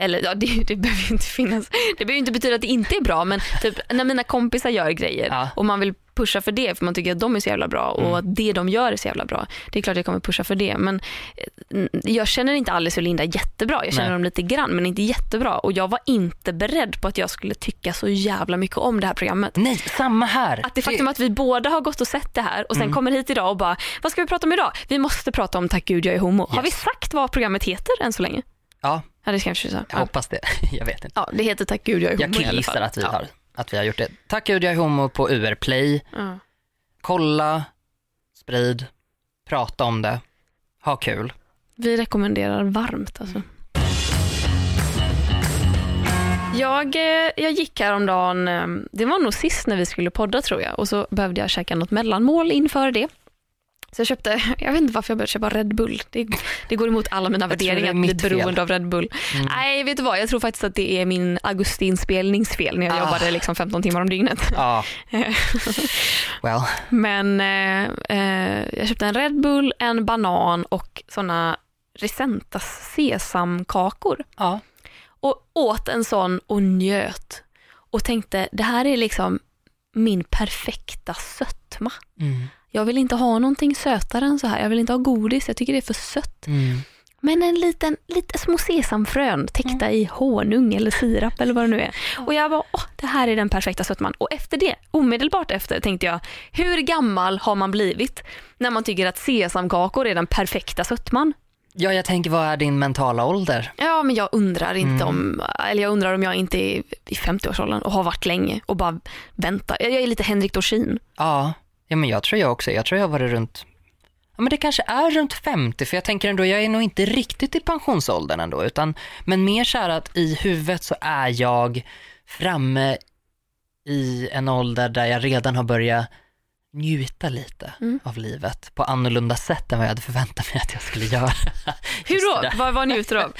B: eller ja, det, det behöver ju inte finnas, det behöver inte betyda att det inte är bra men typ när mina kompisar gör grejer
A: Ja.
B: och man vill pusha för det för man tycker att de är så jävla bra och
A: Mm.
B: att det de gör är så jävla bra. Det är klart jag kommer pusha för det men eh, jag känner inte Alice och Linda jättebra. Jag känner
A: Nej.
B: dem lite grann men inte jättebra och jag var inte beredd på att jag skulle tycka så jävla mycket om det här programmet.
A: Nej, samma här.
B: Att det faktum att vi båda har gått och sett det här och sen
A: Mm.
B: kommer hit idag och bara, vad ska vi prata om idag? Vi måste prata om Tack gud jag är homo. Har
A: Yes.
B: vi sagt vad programmet heter än så länge?
A: Ja,
B: Ja det kanske vi sa.
A: jag
B: Ja.
A: hoppas det. [LAUGHS] Jag vet inte.
B: ja, det heter Tack gud jag är homo
A: Jag
B: fall.
A: att vi,
B: ja.
A: har, att vi har gjort det. Tack gud jag är homo på UR Play.
B: Ja.
A: Kolla, sprid, prata om det, ha kul.
B: Vi rekommenderar varmt alltså. Jag, eh, jag gick häromdagen, eh, det var nog sist när vi skulle podda tror jag, och så behövde jag käka något mellanmål inför det. Så jag köpte, [LAUGHS] jag vet inte varför jag började köpa Red Bull. Det, det går emot alla mina
A: Jag
B: värderingar att bli
A: fel.
B: beroende av Red Bull.
A: Mm.
B: Nej, vet du vad? Jag tror faktiskt att det är min augusti-inspelningsfel när jag
A: Ah.
B: jobbade liksom 15 timmar om dygnet.
A: Ja. [LAUGHS] Well,
B: Men eh, eh, jag köpte en Red Bull, en banan och såna Resentas sesamkakor.
A: ja.
B: Och åt en sån och njöt. Och tänkte, det här är liksom min perfekta sötma.
A: Mm.
B: Jag vill inte ha någonting sötare än så här. Jag vill inte ha godis, jag tycker det är för sött.
A: Mm.
B: Men en liten, lite små sesamfrön täckta i honung eller sirap eller vad det nu är. Och jag bara, åh, det här är den perfekta sötman. Och efter det, omedelbart efter, tänkte jag, hur gammal har man blivit när man tycker att sesamkakor är den perfekta sötman?
A: Ja, jag tänker vad är din mentala ålder?
B: Ja, men jag undrar inte
A: Mm.
B: om, eller jag undrar om jag inte är i 50-årsåldern och har varit länge och bara väntar. Jag är lite Henrik Dorsin.
A: Ja, ja men jag tror jag också. Jag tror jag har varit runt, ja men det kanske är runt 50 för jag tänker ändå, jag är nog inte riktigt i pensionsåldern ändå utan, men mer så här att i huvudet så är jag framme i en ålder där jag redan har börjat njuta lite
B: Mm.
A: av livet på annorlunda sätt än vad jag hade förväntat mig att jag skulle göra. [LAUGHS]
B: Hur då? Vad, vad njuter du av?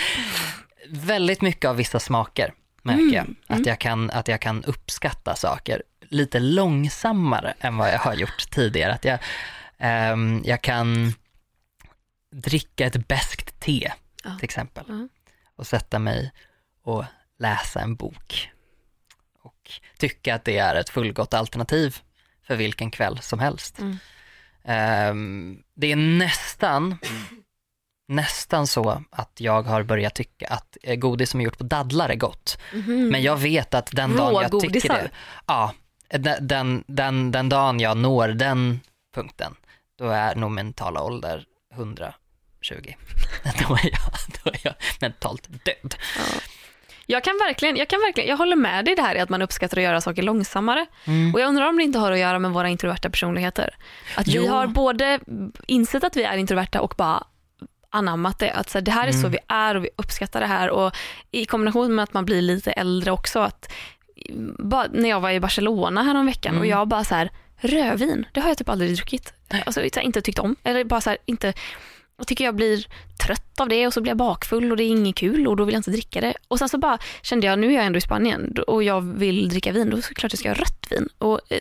A: Väldigt mycket av vissa smaker märker
B: Mm,
A: jag. Att, jag kan, att jag kan uppskatta saker lite långsammare än vad jag har gjort tidigare. Att jag, ehm, jag kan dricka ett beskt te
B: Ja.
A: till exempel och sätta mig och läsa en bok och tycka att det är ett fullgott alternativ för vilken kväll som helst.
B: Mm.
A: Ehm, det är nästan, nästan så att jag har börjat tycka att eh, godis som är gjort på dadlar är gott.
B: Mhm.
A: Men jag vet att den dagen jag tycker
B: Rågodisar?
A: det, ja, den, den, den, den dagen jag når den punkten, då är nog mentala ålder 120. [LAUGHS] Då är jag, då är jag mentalt död.
B: Jag kan verkligen, jag kan verkligen, jag håller med dig i det här i att man uppskattar att göra saker långsammare.
A: Mm.
B: Och jag undrar om det inte har att göra med våra introverta personligheter. Att vi
A: Jo.
B: har både insett att vi är introverta och bara anammat det. Att så här, det här är så
A: Mm.
B: vi är och vi uppskattar det här. Och I kombination med att man blir lite äldre också. Att, när jag var i Barcelona här veckan och
A: Mm.
B: jag bara så här, rödvin, det har jag typ aldrig druckit. Alltså, inte tyckt om. Eller bara så här, inte, jag tycker jag blir trött av det och så blir jag bakfull och det är inget kul och då vill jag inte dricka det. Och sen så bara kände jag, nu är jag ändå i Spanien och jag vill dricka vin, då är det klart jag ska ha rött vin. Och eh,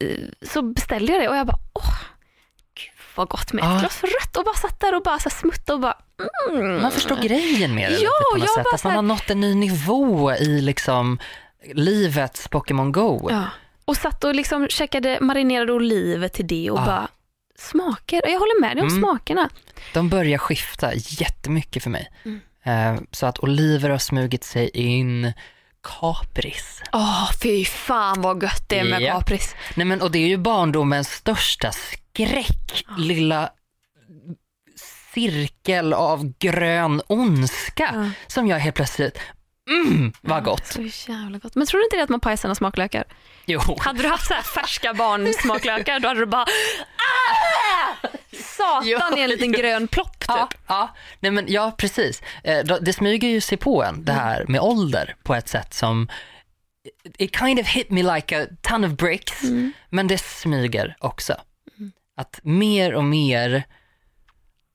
B: eh, så beställde jag det och jag bara, åh, gud vad gott med ett
A: Ja.
B: glas rött och bara satt där och bara så smutta och bara, mm.
A: Man förstår grejen med det
B: Ja,
A: lite på något sätt. Att
B: så
A: man
B: här-
A: har nått en ny nivå i liksom livets Pokémon Go.
B: Ja. Och satt och liksom käkade marinerade oliver till det och
A: Ja.
B: bara, smaker. Jag håller med dig om
A: Mm.
B: smakerna.
A: De börjar skifta jättemycket för mig.
B: Mm.
A: Eh, så att oliver har smugit sig in, kapris.
B: Åh, fy fan vad gött det är med
A: Ja.
B: kapris.
A: Nej men och det är ju barndomens största skräck, lilla cirkel av grön ondska
B: Ja.
A: som jag helt plötsligt, mm vad gott.
B: Så jävla gott. Men tror du inte det att man pajar sina smaklökar?
A: Jo.
B: Hade du haft så här färska barnsmaklökar då hade du bara ah! Satan i en liten grön plopp typ.
A: Ja, ja. Nej, men, ja precis. Eh, Det smyger ju sig på en det här med ålder på ett sätt som it kind of hit me like a ton of bricks,
B: Mm.
A: men det smyger också. Att mer och mer,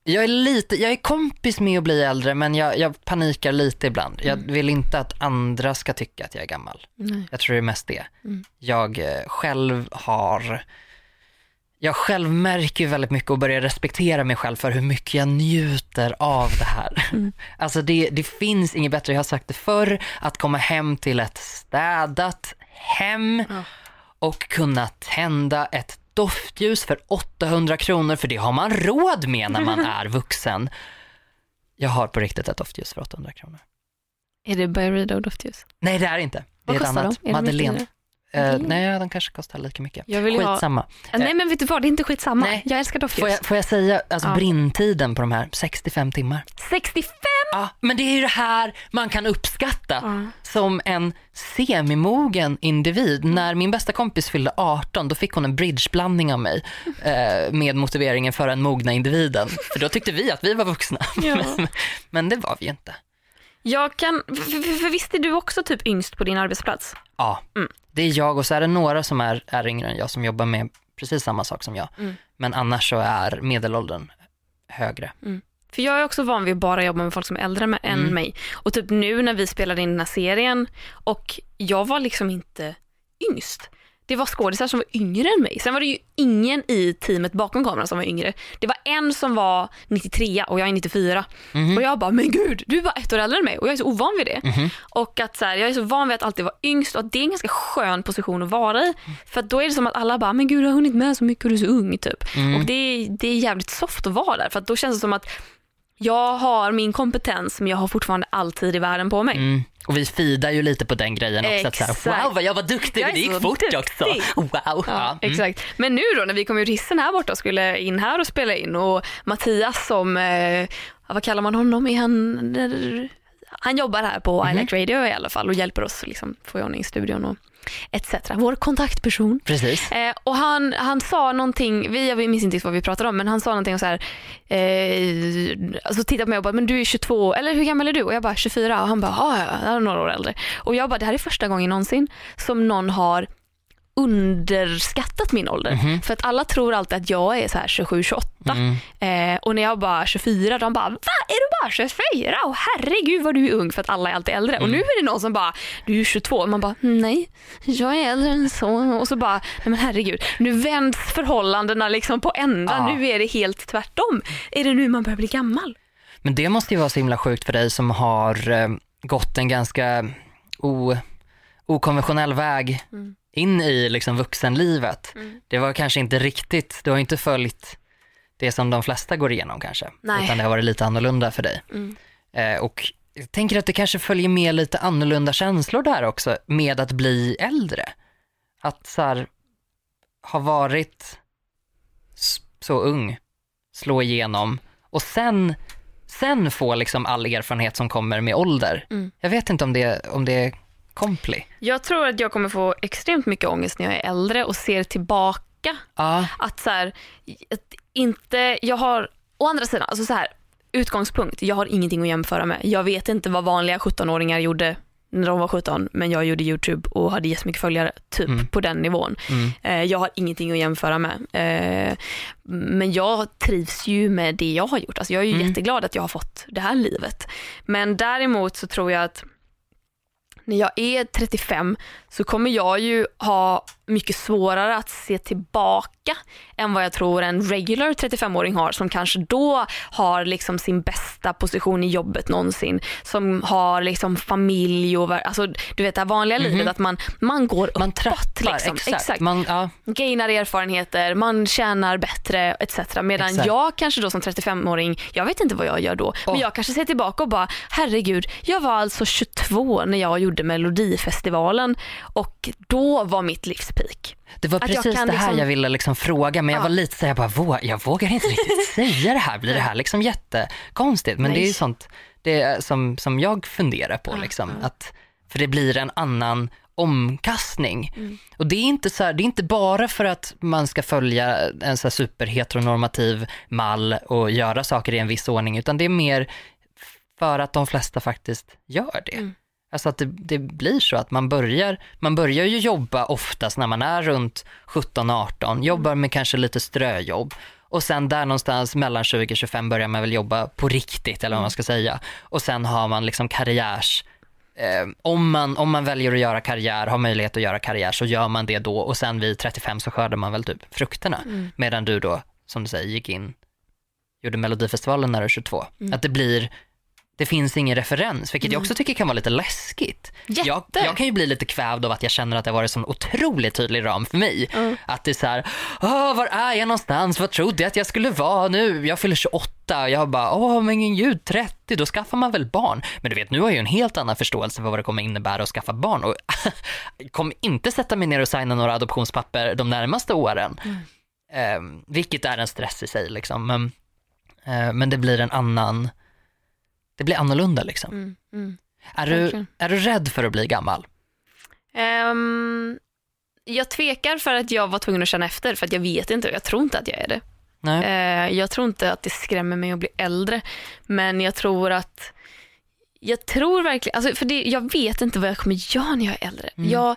A: jag är lite, jag är kompis med att bli äldre men jag, jag panikar lite ibland. Jag vill inte att andra ska tycka att jag är gammal.
B: Nej.
A: Jag tror det är mest det.
B: Mm.
A: Jag eh, själv har, jag själv märker väldigt mycket och börjar respektera mig själv för hur mycket jag njuter av det här.
B: Mm. [LAUGHS]
A: Alltså det, det finns inget bättre, jag har sagt det förr, att komma hem till ett städat hem och kunna tända ett doftljus för 800 kronor, för det har man råd med när man [LAUGHS] är vuxen. Jag har på riktigt ett doftljus för 800 kronor.
B: Är det Byredo doftljus?
A: Nej det är inte. Det
B: Vad
A: är ett
B: kostar de? Är
A: Madeleine. Eh,
B: Madeleine?
A: nej, de kanske kostar lika mycket.
B: Jag vill ju ha-
A: Skitsamma.
B: Ja, Nej men vet du vad, det är inte skitsamma.
A: Nej.
B: Jag älskar doftljus.
A: Får jag, får jag säga, alltså
B: Ja.
A: brinntiden på de här, 65 timmar.
B: 65!
A: Ja, men det är ju det här man kan uppskatta
B: Ja.
A: som en semimogen individ. När min bästa kompis fyllde 18, då fick hon en bridgeblandning av mig [LAUGHS] eh, med motiveringen för den mogna individen. För då tyckte vi att vi var vuxna. [LAUGHS]
B: Ja.
A: men, men det var vi ju inte.
B: Jag kan, för, för, för visst är du också typ yngst på din arbetsplats?
A: Ja,
B: Mm.
A: det är jag och så är det några som är, är yngre än jag som jobbar med precis samma sak som jag.
B: Mm.
A: Men annars så är medelåldern högre.
B: För jag är också van vid att bara jobba med folk som är äldre med, än
A: Mm.
B: mig. Och typ nu när vi spelade in den här serien och jag var liksom inte yngst. Det var skådisar som var yngre än mig. Sen var det ju ingen i teamet bakom kameran som var yngre. Det var en som var 93 och jag är 94.
A: Mhm.
B: Och jag bara, men gud, du är bara ett år äldre än mig och jag är så ovan vid det.
A: Mhm.
B: Och att så här, jag är så van vid att alltid vara yngst och att det är en ganska skön position att vara i. För då är det som att alla bara, men gud du har hunnit med så mycket och du är så ung typ.
A: Mm.
B: Och det är, det är jävligt soft att vara där för att då känns det som att jag har min kompetens men jag har fortfarande all tid i världen på mig.
A: Mm. Och vi fidar ju lite på den grejen också. Att så
B: Exakt.
A: här, wow vad jag var duktig,
B: Jag
A: men det gick fort
B: duktig.
A: också. Wow.
B: Ja,
A: Ja, mm.
B: exakt. Men nu då när vi kom ur hissen här borta och skulle in här och spela in och Mattias som, eh, vad kallar man honom? Är han, han jobbar här på
A: Mhm.
B: I Like Radio i alla fall och hjälper oss liksom få i ordning studion och etc. Vår kontaktperson.
A: Precis.
B: Eh, och han, han sa någonting, vi, jag minns inte vad vi pratade om, men han sa någonting så här, eh, alltså tittade på mig och bara, men du är 22, eller hur gammal är du? Och jag bara 24 och han bara, ja, jag är några år äldre. Och jag bara, det här är första gången någonsin som någon har underskattat min ålder.
A: Mhm.
B: För att alla tror alltid att jag är så här 27-28
A: Mm.
B: eh, och när jag bara 24 de bara va är du bara 24? Och herregud vad du är ung för att alla är alltid äldre.
A: Mm.
B: Och nu är det någon som bara du är 22 och man bara nej jag är äldre än så och så bara nej men herregud nu vänds förhållandena liksom på ända.
A: Ja.
B: Nu är det helt tvärtom. Är det nu man börjar bli gammal?
A: Men det måste ju vara så himla sjukt för dig som har eh, gått en ganska o, okonventionell väg
B: Mm.
A: in i liksom vuxenlivet.
B: Mm.
A: Det var kanske inte riktigt, du har inte följt det som de flesta går igenom kanske.
B: Nej.
A: Utan det har varit lite annorlunda för dig.
B: Mm.
A: Eh, och jag tänker att det kanske följer med lite annorlunda känslor där också med att bli äldre. Att så här, ha varit så ung, slå igenom och sen, sen få liksom all erfarenhet som kommer med ålder.
B: Mm.
A: Jag vet inte om det, om det är kompli.
B: Jag tror att jag kommer få extremt mycket ångest när jag är äldre och ser tillbaka
A: Ja,
B: att så här, att inte, jag har, å andra sidan, alltså så här, utgångspunkt, jag har ingenting att jämföra med. Jag vet inte vad vanliga 17-åringar gjorde när de var 17, men jag gjorde YouTube och hade jättemycket följare, typ
A: Mm.
B: på den nivån.
A: mm,
B: Eh, jag har ingenting att jämföra med. Eh, men jag trivs ju med det jag har gjort. Alltså jag är ju
A: Mm.
B: jätteglad att jag har fått det här livet. Men däremot så tror jag att när jag är 35 så kommer jag ju ha mycket svårare att se tillbaka än vad jag tror en regular 35-åring har som kanske då har liksom sin bästa position i jobbet någonsin. Som har liksom familj och alltså, du vet det vanliga
A: Mhm.
B: livet att man, man går
A: man
B: uppåt.
A: trappar,
B: liksom.
A: exakt. Man, ja,
B: Gainar erfarenheter, man tjänar bättre etc. Medan
A: Exakt.
B: jag kanske då som 35-åring, jag vet inte vad jag gör då, men
A: Åh.
B: jag kanske ser tillbaka och bara herregud, jag var alltså 22 när jag gjorde Melodifestivalen och då var mitt livspeak.
A: Det var
B: Att jag
A: precis det här
B: liksom-
A: jag ville liksom fråga, men jag
B: Ja.
A: var lite såhär, jag, bara, vå- jag vågar inte riktigt [LAUGHS] säga det här. Blir det här liksom jättekonstigt? Men det är ju
B: Nej.
A: sånt det som, som jag funderar på. Liksom,
B: ja.
A: att, för det blir en annan omkastning.
B: Mm.
A: Och det är, inte så här, det är inte bara för att man ska följa en så superheteronormativ mall och göra saker i en viss ordning, utan det är mer för att de flesta faktiskt gör det.
B: Mm.
A: Alltså att det, det blir så att man börjar, man börjar ju jobba oftast när man är runt 17-18, jobbar med kanske lite ströjobb och sen där någonstans mellan 20-25 börjar man väl jobba på riktigt eller vad man ska säga. Och sen har man liksom karriärs, eh, om, man, om man väljer att göra karriär, har möjlighet att göra karriär så gör man det då och sen vid 35 så skördar man väl typ frukterna.
B: Mm.
A: Medan du då, som du säger, gick in, gjorde Melodifestivalen när du är 22.
B: Mm.
A: Att det blir, det finns ingen referens, vilket jag
B: Nej.
A: också tycker kan vara lite läskigt. Jag, jag kan ju bli lite kvävd av att jag känner att det har varit en otroligt tydlig ram för mig.
B: Mm.
A: Att det är så här, var är jag någonstans? Vad trodde jag att jag skulle vara nu? Jag fyller 28. Jag bara, åh men gud, 30, då skaffar man väl barn. Men du vet, nu har jag ju en helt annan förståelse för vad det kommer innebära att skaffa barn. Och [LAUGHS] kommer inte sätta mig ner och signa några adoptionspapper de närmaste åren.
B: Mm.
A: Eh, vilket är en stress i sig liksom. Men, eh, men det blir en annan, det blir annorlunda liksom.
B: Mm. Mm.
A: Är, du, är du rädd för att bli gammal?
B: Ehm, jag tvekar för att jag var tvungen att känna efter för att jag vet inte och jag tror inte att jag är det.
A: Nej.
B: Eh, jag tror inte att det skrämmer mig att bli äldre men jag tror att Jag tror verkligen, alltså för det, jag vet inte vad jag kommer göra när jag är äldre.
A: Mm.
B: Jag,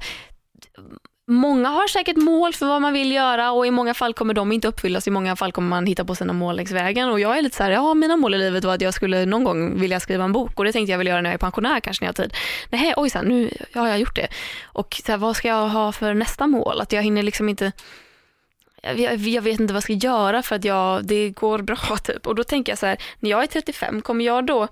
B: många har säkert mål för vad man vill göra och i många fall kommer de inte uppfyllas. I många fall kommer man hitta på sina mål längs vägen. Och jag är lite så här, ja mina mål i livet var att jag skulle någon gång vilja skriva en bok och det tänkte jag väl göra när jag är pensionär kanske när jag har tid. Nej, oj, så här, nu har jag gjort det. Och så här, vad ska jag ha för nästa mål? Att jag hinner liksom inte jag, jag vet inte vad jag ska göra för att jag, det går bra [LAUGHS] typ. Och då tänker jag så här, när jag är 35, kommer jag då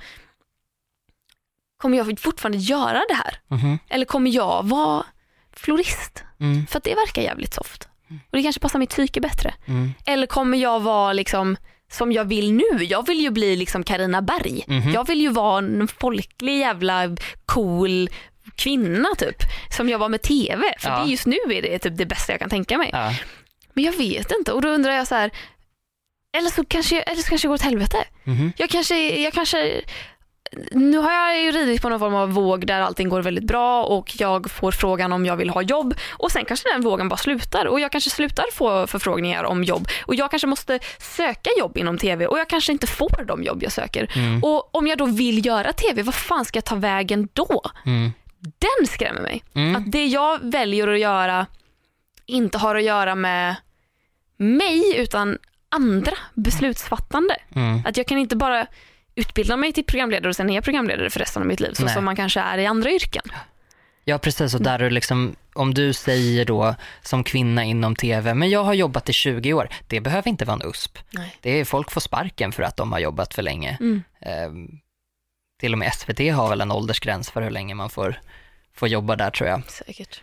B: Kommer jag fortfarande göra det här?
A: Mhm.
B: Eller kommer jag vara florist?
A: Mm.
B: För att det verkar jävligt soft. Och det kanske passar mitt psyke bättre.
A: Mm.
B: Eller kommer jag vara liksom som jag vill nu. Jag vill ju bli liksom Karina Berg.
A: Mhm.
B: Jag vill ju vara en folklig jävla cool kvinna typ. Som jag var med TV. För
A: Ja.
B: det just nu är det typ det bästa jag kan tänka mig.
A: Ja.
B: Men jag vet inte och då undrar jag så här. Eller så kanske, eller så kanske det går åt helvete.
A: Mhm.
B: Jag kanske, jag kanske nu har jag ju ridit på någon form av våg där allting går väldigt bra och jag får frågan om jag vill ha jobb och sen kanske den vågen bara slutar och jag kanske slutar få förfrågningar om jobb och jag kanske måste söka jobb inom TV och jag kanske inte får de jobb jag söker.
A: Mm.
B: Och om jag då vill göra TV, vad fan ska jag ta vägen då?
A: Mm.
B: Den skrämmer mig.
A: Mm.
B: Att det jag väljer att göra inte har att göra med mig utan andra beslutsfattande.
A: Mm.
B: Att jag kan inte bara utbilda mig till programledare och sen är jag programledare för resten av mitt liv så
A: Nej.
B: som man kanske är i andra yrken.
A: Ja precis och där du liksom, om du säger då som kvinna inom TV, men jag har jobbat i 20 år, det behöver inte vara en USP.
B: Nej.
A: Det är, folk får sparken för att de har jobbat för länge.
B: Mm.
A: Ehm, till och med SVT har väl en åldersgräns för hur länge man får, får jobba där tror jag.
B: Säkert.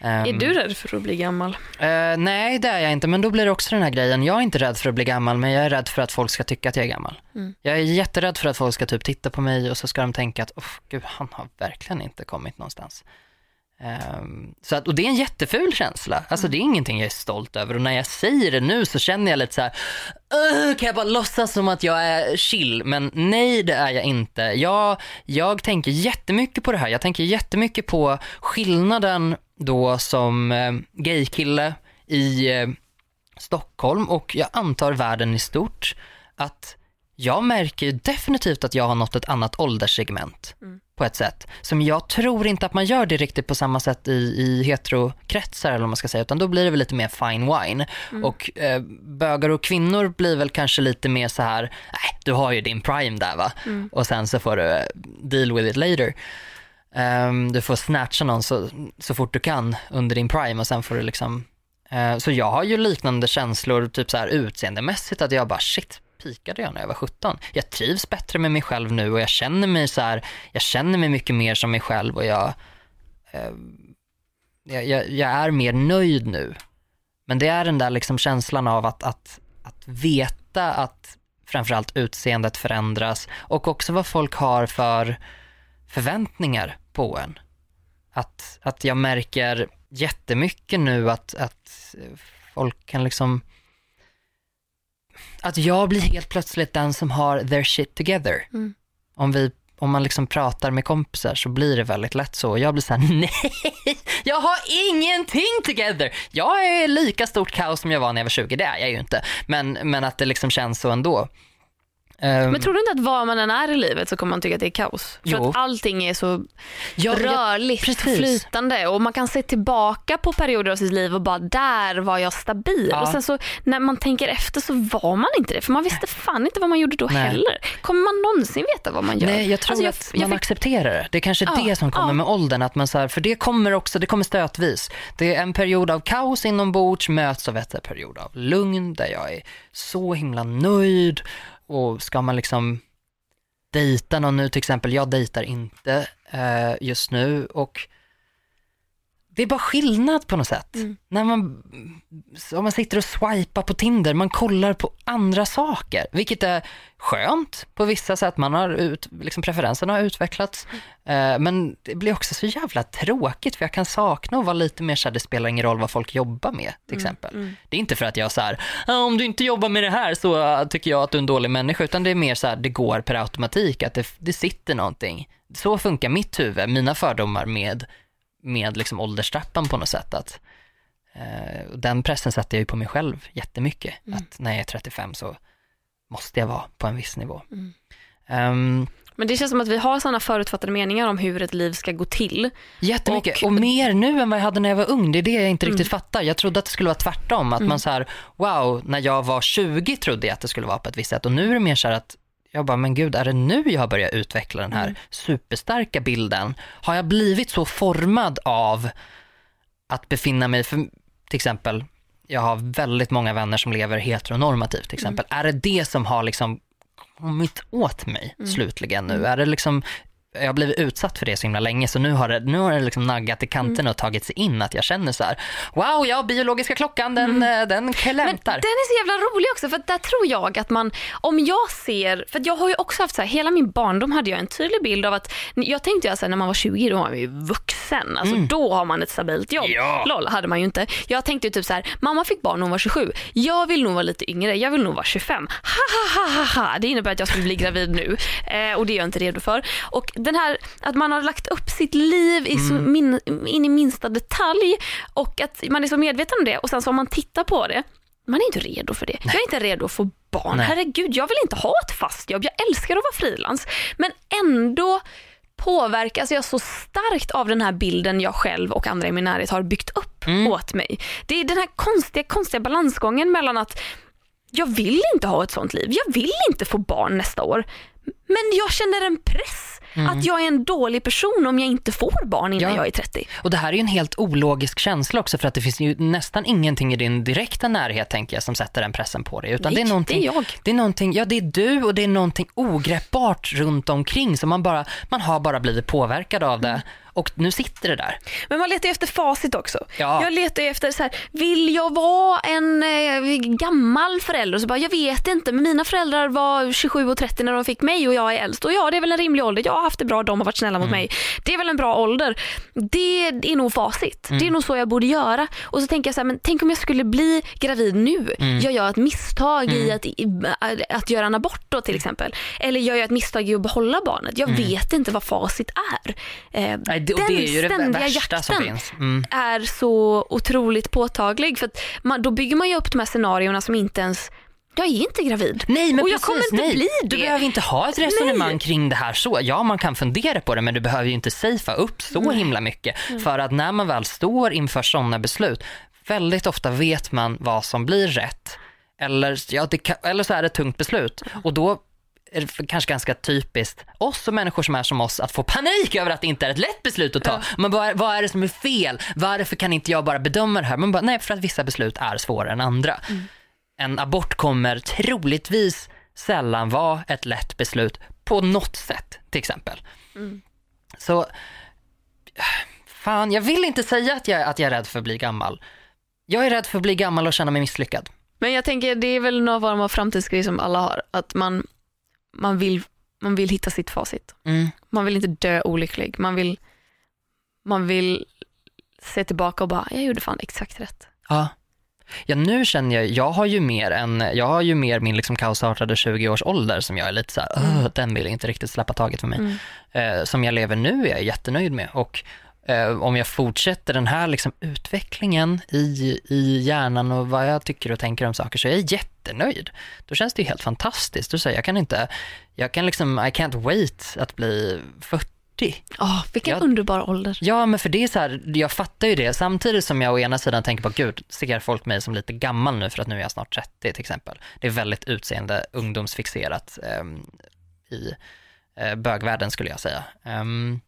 A: Ehm,
B: Är du rädd för att bli gammal?
A: eh, nej det är jag inte, men då blir det också den här grejen, jag är inte rädd för att bli gammal, men jag är rädd för att folk ska tycka att jag är gammal.
B: Mm.
A: Jag är jätterädd för att folk ska typ titta på mig och så ska de tänka att, oh, gud, han har verkligen inte kommit någonstans. Ehm, så att, och det är en jätteful känsla, alltså det är ingenting jag är stolt över och när jag säger det nu så känner jag lite så här, "Ugh, kan jag bara låtsas som att jag är chill? Men nej det är jag inte. Jag, jag tänker jättemycket på det här, jag tänker jättemycket på skillnaden då som eh, gaykille i eh, Stockholm och jag antar världen i stort att jag märker definitivt att jag har nått ett annat ålderssegment
B: Mm.
A: på ett sätt som jag tror inte att man gör det riktigt på samma sätt i, i heterokretsar eller vad man ska säga utan då blir det väl lite mer fine wine
B: Mm.
A: och eh, bögar och kvinnor blir väl kanske lite mer så här, nej du har ju din prime där va
B: Mm.
A: och sen så får du eh, deal with it later. Um, du får snatcha någon så, så fort du kan under din prime och sen får du liksom uh, så jag har ju liknande känslor typ så här utseendemässigt att jag bara shit pikade jag när jag var 17. Jag trivs bättre med mig själv nu och jag känner mig så här, jag känner mig mycket mer som mig själv och jag, eh, jag, jag, jag är mer nöjd nu. Men det är den där liksom känslan av att, att, att veta att framförallt utseendet förändras och också vad folk har för förväntningar på en. Att, att jag märker jättemycket nu att, att folk kan liksom att jag blir helt plötsligt den som har their shit together.
B: Mm.
A: Om, vi, om man liksom pratar med kompisar så blir det väldigt lätt så. Jag blir såhär, [LAUGHS] nej, jag har ingenting together. Jag är lika stort kaos som jag var när jag var 20, det är jag ju inte. Men, men att det liksom känns så ändå. Ehm,
B: Men tror du inte att var man än är i livet så kommer man tycka att det är kaos? För
A: Jo.
B: att allting är så
A: ja, jag-
B: rörligt,
A: precis.
B: flytande och man kan se tillbaka på perioder av sitt liv och bara där var jag stabil.
A: Ja.
B: Och sen så när man tänker efter så var man inte det för man visste fan inte vad man gjorde då
A: Nej.
B: heller. Kommer man någonsin veta vad man gör?
A: Nej, jag tror
B: Alltså,
A: att
B: jag
A: man
B: fick-
A: accepterar det. Det är kanske
B: Ja,
A: det som kommer
B: ja.
A: med åldern, att man så här, för det kommer också, det kommer stötvis. Det är en period av kaos inombords möts av ett period av lugn där jag är så himla nöjd och ska man liksom dejta någon nu till exempel, jag dejtar inte eh, just nu. Och det är bara skillnad på något sätt.
B: Mm.
A: När man, om man sitter och swipar på Tinder, man kollar på andra saker, vilket är skönt på vissa sätt. Man har ut, liksom preferenserna har utvecklats, eh, men det blir också så jävla tråkigt för jag kan sakna att vara lite mer så här, det spelar ingen roll vad folk jobbar med till exempel.
B: mm.
A: Det är inte för att jag så här, "Ah, om du inte jobbar med det här så eh, tycker jag att du är en dålig människa, utan det är mer så här, det går per automatik, att det, det sitter någonting. Så funkar mitt huvud, mina fördomar med med liksom ålderstrappan på något sätt. Att, eh, den pressen sätter jag ju på mig själv jättemycket.
B: Mm.
A: Att när jag är 35 så måste jag vara på en viss nivå.
B: Mm.
A: Ehm,
B: Men det känns som att vi har sådana förutfattade meningar om hur ett liv ska gå till.
A: Jättemycket. Och,
B: Och-
A: mer nu än vad jag hade när jag var ung. Det är det jag inte riktigt
B: Mm.
A: fattar. Jag trodde att det skulle vara tvärtom. Att man så här, wow, när jag var 20 trodde jag att det skulle vara på ett visst sätt. Och nu är det mer så här att jag bara, men gud, är det nu jag har börjat utveckla den här
B: Mm.
A: superstarka bilden? Har jag blivit så formad av att befinna mig, för, till exempel, jag har väldigt många vänner som lever heteronormativt till exempel. Är det det som har liksom kommit åt mig slutligen nu? Är det liksom, jag har blivit utsatt för det så himla länge så nu har det, nu har det liksom naggat i kanten och tagit sig in att jag känner så här, wow, ja, biologiska klockan den, eh, den
B: Men
A: klämtar.
B: den är så jävla rolig också för där tror jag att man, om jag ser, för jag har ju också haft så här, hela min barndom hade jag en tydlig bild av att, jag tänkte jag så här, när man var 20 då var man ju vuxen, alltså då har man ett stabilt jobb.
A: Ja.
B: Loll hade man ju inte. Jag tänkte ju typ så här, mamma fick barn när hon var 27, jag vill nog vara lite yngre, jag vill nog vara 25. Ha ha ha ha ha, det innebär att jag skulle bli gravid nu eh, och det är jag inte redo för. Och den här, att man har lagt upp sitt liv i så min, in i minsta detalj och att man är så medveten om det och sen så om man tittar på det man är inte redo för det. Jag är inte redo att få barn.
A: Nej.
B: Herregud, jag vill inte ha ett fast jobb. Jag älskar att vara frilans. Men ändå påverkas jag så starkt av den här bilden jag själv och andra i min närhet har byggt upp åt mig. Det är den här konstiga, konstiga balansgången mellan att jag vill inte ha ett sånt liv. Jag vill inte få barn nästa år. Men jag känner en press att jag är en dålig person om jag inte får barn innan
A: Ja.
B: jag är 30.
A: Och det här är ju en helt ologisk känsla också för att det finns ju nästan ingenting i din direkta närhet tänker jag som sätter den pressen på dig. Utan
B: Nej,
A: det är någonting,
B: det är jag.
A: Det är någonting, ja det är du och det är någonting ogreppbart runt omkring så man bara, man har bara blivit påverkad av det och nu sitter det där.
B: Men man letar ju efter facit också.
A: Ja.
B: Jag letar ju efter så här, vill jag vara en eh, gammal förälder? Och så bara, jag vet inte, men mina föräldrar var 27 och 30 när de fick mig och jag är äldst. Och ja, det är väl en rimlig ålder. Jag har haft det bra, de har varit snälla mot mig. Det är väl en bra ålder. Det är nog facit. Det är nog så jag borde göra. Och så tänker jag så här, men tänk om jag skulle bli gravid nu. Jag gör ett misstag i att, i, att göra en abort då till exempel. Eller jag gör ett misstag i att behålla barnet. Jag vet inte vad facit är. Eh,
A: Nej, det, och
B: den
A: det är
B: ständiga jakten.
A: Mm.
B: är så otroligt påtaglig. För man, då bygger man ju upp de här scenarierna som inte ens, jag är inte gravid.
A: Nej men
B: och jag
A: precis,
B: kommer inte
A: nej.
B: bli
A: Du
B: det.
A: behöver inte ha ett resonemang
B: Nej.
A: kring det här så. Ja, man kan fundera på det men du behöver ju inte safea upp så himla mycket.
B: Mm.
A: För att när man väl står inför sådana beslut, väldigt ofta vet man vad som blir rätt. Eller, ja, kan, eller så är det ett tungt beslut. Och då är det kanske ganska typiskt oss och människor som är som oss att få panik över att det inte är ett lätt beslut att ta. Men vad, vad är det som är fel? Varför kan inte jag bara bedöma det här? Man bara, nej för att vissa beslut är svårare än andra. En abort kommer troligtvis sällan vara ett lätt beslut på något sätt till exempel. Så fan, jag vill inte säga att jag, att jag är rädd för att bli gammal. Jag är rädd för att bli gammal och känna mig misslyckad.
B: Men jag tänker det är väl någon form av framtidsgrej som alla har. Att man, man, vill, man vill hitta sitt facit.
A: Mm.
B: Man vill inte dö olycklig. Man vill, man vill se tillbaka och bara, jag gjorde fan exakt rätt.
A: Ja. Ja, nu känner jag, jag har ju mer än, jag har ju mer min liksom kaosartade 20 års ålder som jag är lite så här, "Åh, den vill inte riktigt släppa taget för mig.
B: Mm.
A: Eh, som jag lever nu är jag jättenöjd med och eh, om jag fortsätter den här liksom utvecklingen i, i hjärnan och vad jag tycker och tänker om saker så är jag jättenöjd. Då känns det ju helt fantastiskt. Du säger, jag kan inte, jag kan liksom, I can't wait att bli 40.
B: Åh, vilken
A: Jag-
B: underbar ålder.
A: Ja, men för det är så här, jag fattar ju det, samtidigt som jag å ena sidan tänker på, gud, ser folk mig som lite gammal nu för att nu är jag snart 30 till exempel. Det är väldigt utseende ungdomsfixerat ehm, i eh, bögvärlden skulle jag säga. Ehm,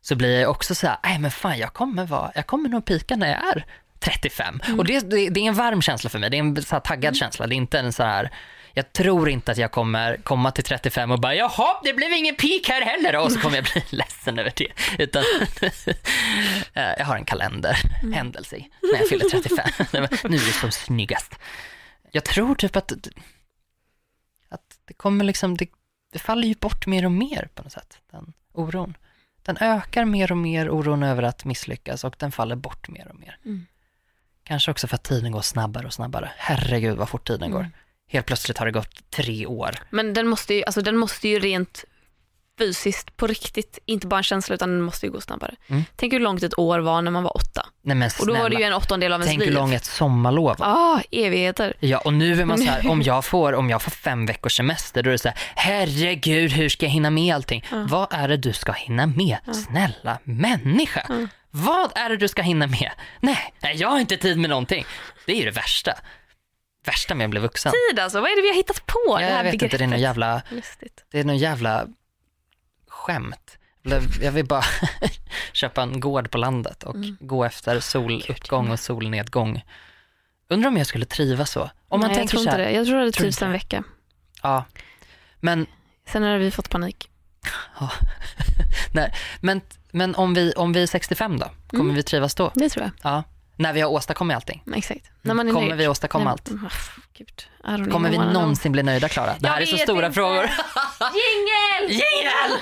A: så blir jag också så här, nej men fan jag kommer, vara, jag kommer nog pika när jag är 35. Och det, det, det är en varm känsla för mig, det är en så taggad känsla, det är inte en så här jag tror inte att jag kommer komma till 35 och bara jaha, det blev ingen peak här heller och så kommer jag bli [LAUGHS] ledsen över det. Utan [LAUGHS] eh, jag har en kalender, händelse i, när jag fyller 35. [LAUGHS] nu är det som snyggast. Jag tror typ att, att det kommer liksom, det, det faller ju bort mer och mer på något sätt, den oron. Den ökar mer och mer, oron över att misslyckas och den faller bort mer och mer.
B: Mm.
A: Kanske också för att tiden går snabbare och snabbare. Herregud vad fort tiden går. Helt plötsligt har det gått tre år.
B: Men den måste, ju, alltså, den måste ju rent fysiskt på riktigt, inte bara en känsla utan den måste ju gå snabbare.
A: Mm.
B: Tänk hur långt ett år var när man var åtta.
A: Nej men
B: Och då var det ju en åttondel av ens
A: tänk hur
B: liv.
A: lång ett sommarlov var.
B: Ah, evigheter.
A: Ja, och nu är man så här, om jag får, om jag får fem veckors semester, då är det så här, herregud, hur ska jag hinna med allting? Vad är det du ska hinna med? Snälla människa, vad är det du ska hinna med? Nej, nej, jag har inte tid med någonting. Det är ju det värsta. Värsta med att bli vuxen.
B: Tid alltså, vad är det vi har hittat på? det
A: Jag
B: här
A: vet inte, det är någon
B: begreppet?
A: jävla,
B: Lustigt.
A: det är någon jävla skämt. Jag vill bara [LAUGHS] köpa en gård på landet och
B: Mm.
A: gå efter soluppgång och solnedgång. Undrar om jag skulle trivas så? Om man
B: Nej, jag
A: tänker
B: tror
A: så
B: inte det. Jag tror det
A: tror
B: trivs
A: inte
B: en
A: det.
B: vecka.
A: ja. Men
B: Sen har vi fått panik. [LAUGHS] [LAUGHS]
A: Nej, men, men om, vi, om vi är 65 då? Kommer
B: Mm.
A: vi trivas då?
B: Det tror jag.
A: Ja. När vi har åstadkommit allting?
B: Exakt. När man är
A: Kommer
B: nöjd.
A: vi åstadkomma
B: Nej,
A: allt?
B: oh, Gud.
A: Kommer vi någonsin bli nöjda Klara? Det här är så stora
B: inte.
A: frågor. [LAUGHS]
B: Jingel!
A: Jingel!